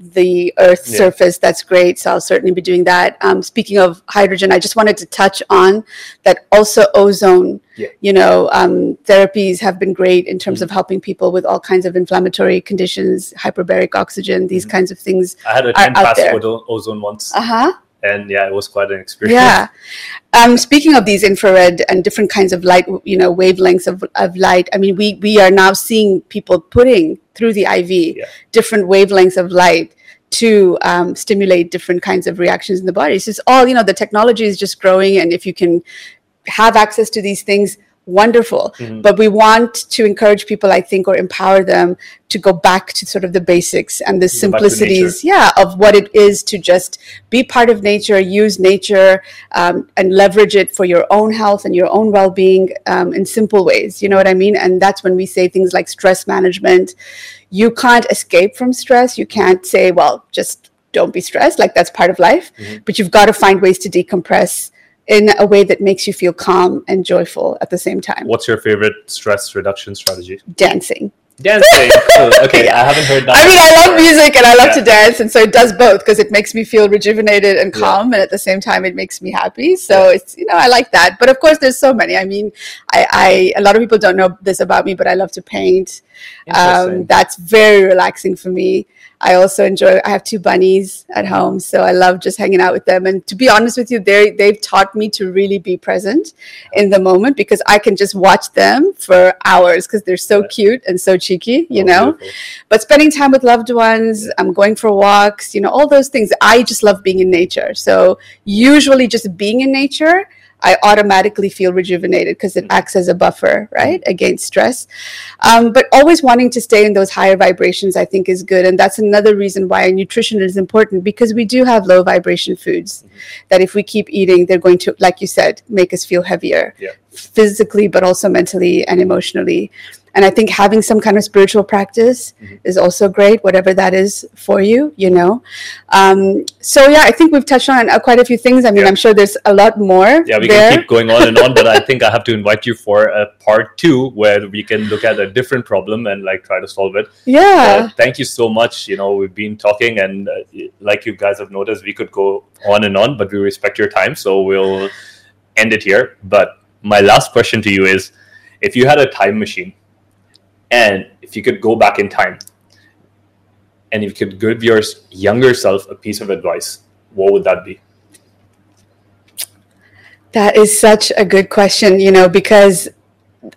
the Earth's Yeah. surface. That's great. So I'll certainly be doing that. Um, speaking of hydrogen, I just wanted to touch on that. Also, ozone. Yeah. You know, um, therapies have been great in terms of helping people with all kinds of inflammatory conditions, hyperbaric oxygen, these Mhm. kinds of things. I had a are 10 out pass there. ozone, ozone once, Uh huh. And yeah, it was quite an experience. Yeah. *laughs* Um, speaking of these infrared and different kinds of light, you know, wavelengths of, of light, I mean, we, we are now seeing people putting through the IV Yeah. different wavelengths of light to um, stimulate different kinds of reactions in the body. So it's all, you know, the technology is just growing. And if you can have access to these things, wonderful. Mhm. But we want to encourage people, I think, or empower them to go back to sort of the basics and the simplicities, yeah, of what it is to just be part of nature, use nature, um, and leverage it for your own health and your own well-being um, in simple ways. You know what I mean? And that's when we say things like stress management. You can't escape from stress. You can't say, well, just don't be stressed. Like that's part of life. Mhm. But you've got to find ways to decompress in a way that makes you feel calm and joyful at the same time. What's your favorite stress reduction strategy? Dancing. Dancing. *laughs* Cool. Okay, Yeah. I haven't heard that. I mean, I love music and I love to dance, and so it does both because it makes me feel rejuvenated and Yeah. calm, and at the same time, it makes me happy. So Yeah. it's you know I like that. But of course, there's so many. I mean, I, I a lot of people don't know this about me, but I love to paint. Um, that's very relaxing for me. I also enjoy. I have two bunnies at home, so I love just hanging out with them. And to be honest with you, they they've taught me to really be present in the moment because I can just watch them for hours because they're so Right. cute and so cheeky, you Oh, know. beautiful. But spending time with loved ones, I'm going for walks, you know, all those things. I just love being in nature. So usually, just being in nature. I automatically feel rejuvenated because it acts as a buffer, right, against stress. Um, but always wanting to stay in those higher vibrations, I think, is good. And that's another reason why nutrition is important because we do have low vibration foods that if we keep eating, they're going to, like you said, make us feel heavier Yeah. physically, but also mentally and emotionally. And I think having some kind of spiritual practice Mhm. is also great, whatever that is for you, you know. Um, so, yeah, I think we've touched on uh, quite a few things. I mean, Yeah. I'm sure there's a lot more. Yeah, we there. can keep going on and on, but I *laughs* think I have to invite you for a part two where we can look at a different problem and like try to solve it. Yeah. Uh, thank you so much. You know, we've been talking, and uh, like you guys have noticed, we could go on and on, but we respect your time, so we'll end it here. But my last question to you is if you had a time machine and if you could go back in time and if you could give your younger self a piece of advice, what would that be? That is such a good question, you know, because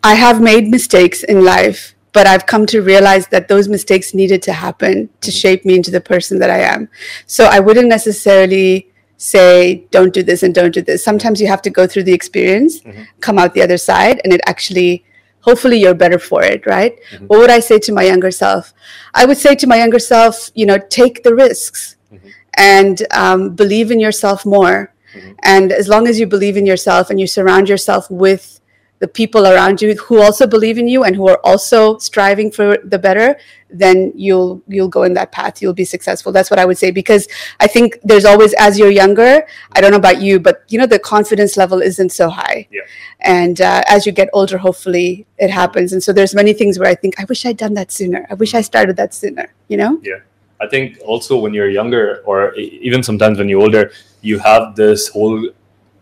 I have made mistakes in life, but I've come to realize that those mistakes needed to happen to shape me into the person that I am. So I wouldn't necessarily say don't do this and don't do this sometimes you have to go through the experience mm-hmm. come out the other side and it actually hopefully you're better for it right mm-hmm. what would i say to my younger self i would say to my younger self you know take the risks mm-hmm. and um, believe in yourself more mm-hmm. and as long as you believe in yourself and you surround yourself with the people around you who also believe in you and who are also striving for the better then you'll you'll go in that path. You'll be successful. That's what i would say because i think there's always as you're younger i don't know about you but you know the confidence level isn't so high. Yeah. and uh, as you get older hopefully it happens. And so there's many things where i think i wish i'd done that sooner. I wish i started that sooner you know? Yeah. I think also when you're younger or even sometimes when you're older you have this whole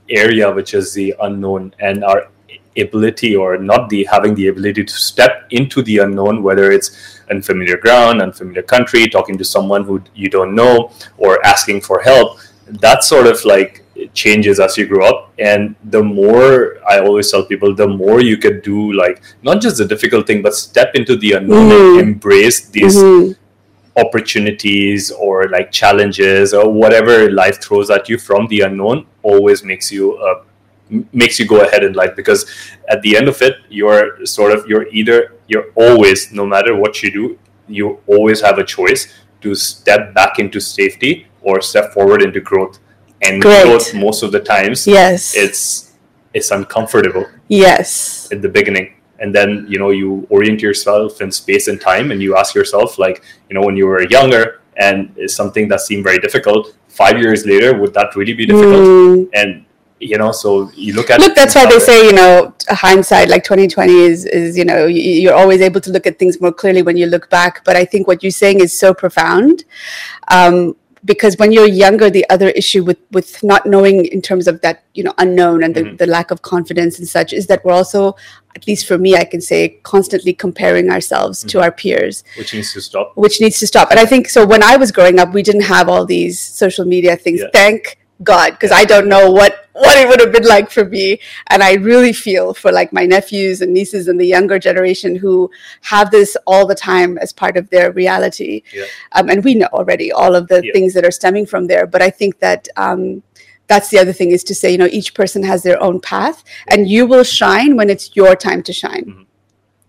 area which is the unknown. And our ability or not the having the ability to step into the unknown whether it's unfamiliar ground unfamiliar country talking to someone who you don't know or asking for help that sort of like changes as you grow up and the more i always tell people the more you could do like not just the difficult thing but step into the unknown mm-hmm. and embrace these mm-hmm. opportunities or like challenges or whatever life throws at you from the unknown always makes you a makes you go ahead in life because at the end of it you're sort of you're either you're always no matter what you do you always have a choice to step back into safety or step forward into growth. And Great. growth most of the times yes. it's it's uncomfortable yes. at the beginning. And then you know you orient yourself in space and time and you ask yourself like you know when you were younger and it's something that seemed very difficult five years later would that really be difficult? Mm. and you know so you look at look that's why they say you know hindsight like 2020 is is you know you're always able to look at things more clearly when you look back but i think what you're saying is so profound um, because when you're younger the other issue with with not knowing in terms of that you know unknown and the, mm-hmm. the lack of confidence and such is that we're also at least for me i can say constantly comparing ourselves mm-hmm. to our peers which needs to stop which needs to stop and i think so when i was growing up we didn't have all these social media things yeah. thank God, because I don't know what what it would have been like for me. And I really feel for like my nephews and nieces and the younger generation who have this all the time as part of their reality. Yeah. Um, and we know already all of the yeah. things that are stemming from there. But I think that um, that's the other thing is to say, you know, each person has their own path, and you will shine when it's your time to shine. Mm-hmm.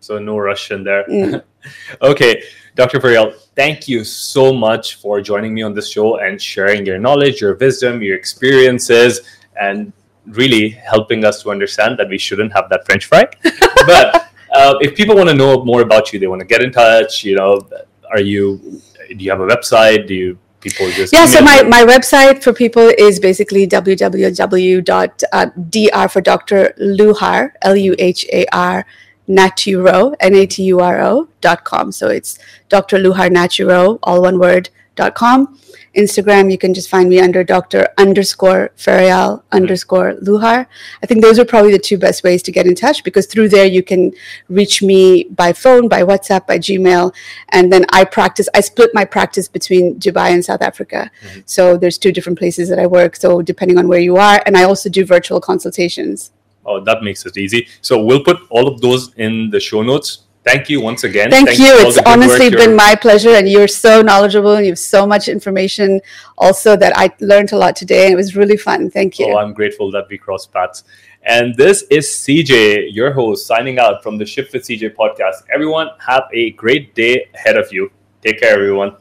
So no rush in there. Mm. *laughs* okay. Dr. Faryal, thank you so much for joining me on this show and sharing your knowledge, your wisdom, your experiences, and really helping us to understand that we shouldn't have that French fry. *laughs* but uh, if people want to know more about you, they want to get in touch. You know, are you? Do you have a website? Do you people just yeah so my, my website for people is basically www.dr uh, for dr luhar l-u-h-a-r naturo, N-A-T-U-R-O dot com. So it's Dr. Luhar Naturo, all one word, dot com. Instagram, you can just find me under Dr. underscore Faryal underscore Luhar. I think those are probably the two best ways to get in touch because through there you can reach me by phone, by WhatsApp, by Gmail. And then I practice, I split my practice between Dubai and South Africa. Mm-hmm. So there's two different places that I work. So depending on where you are, and I also do virtual consultations. Oh, that makes it easy. So we'll put all of those in the show notes. Thank you once again. Thank you. It's honestly been my pleasure, and you're so knowledgeable, and you have so much information. Also, that I learned a lot today, and it was really fun. Thank you. Oh, I'm grateful that we crossed paths. And this is CJ, your host, signing out from the Shift with CJ podcast. Everyone, have a great day ahead of you. Take care, everyone.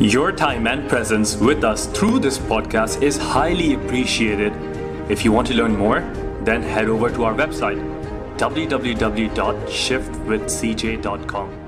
Your time and presence with us through this podcast is highly appreciated. If you want to learn more, then head over to our website www.shiftwithcj.com.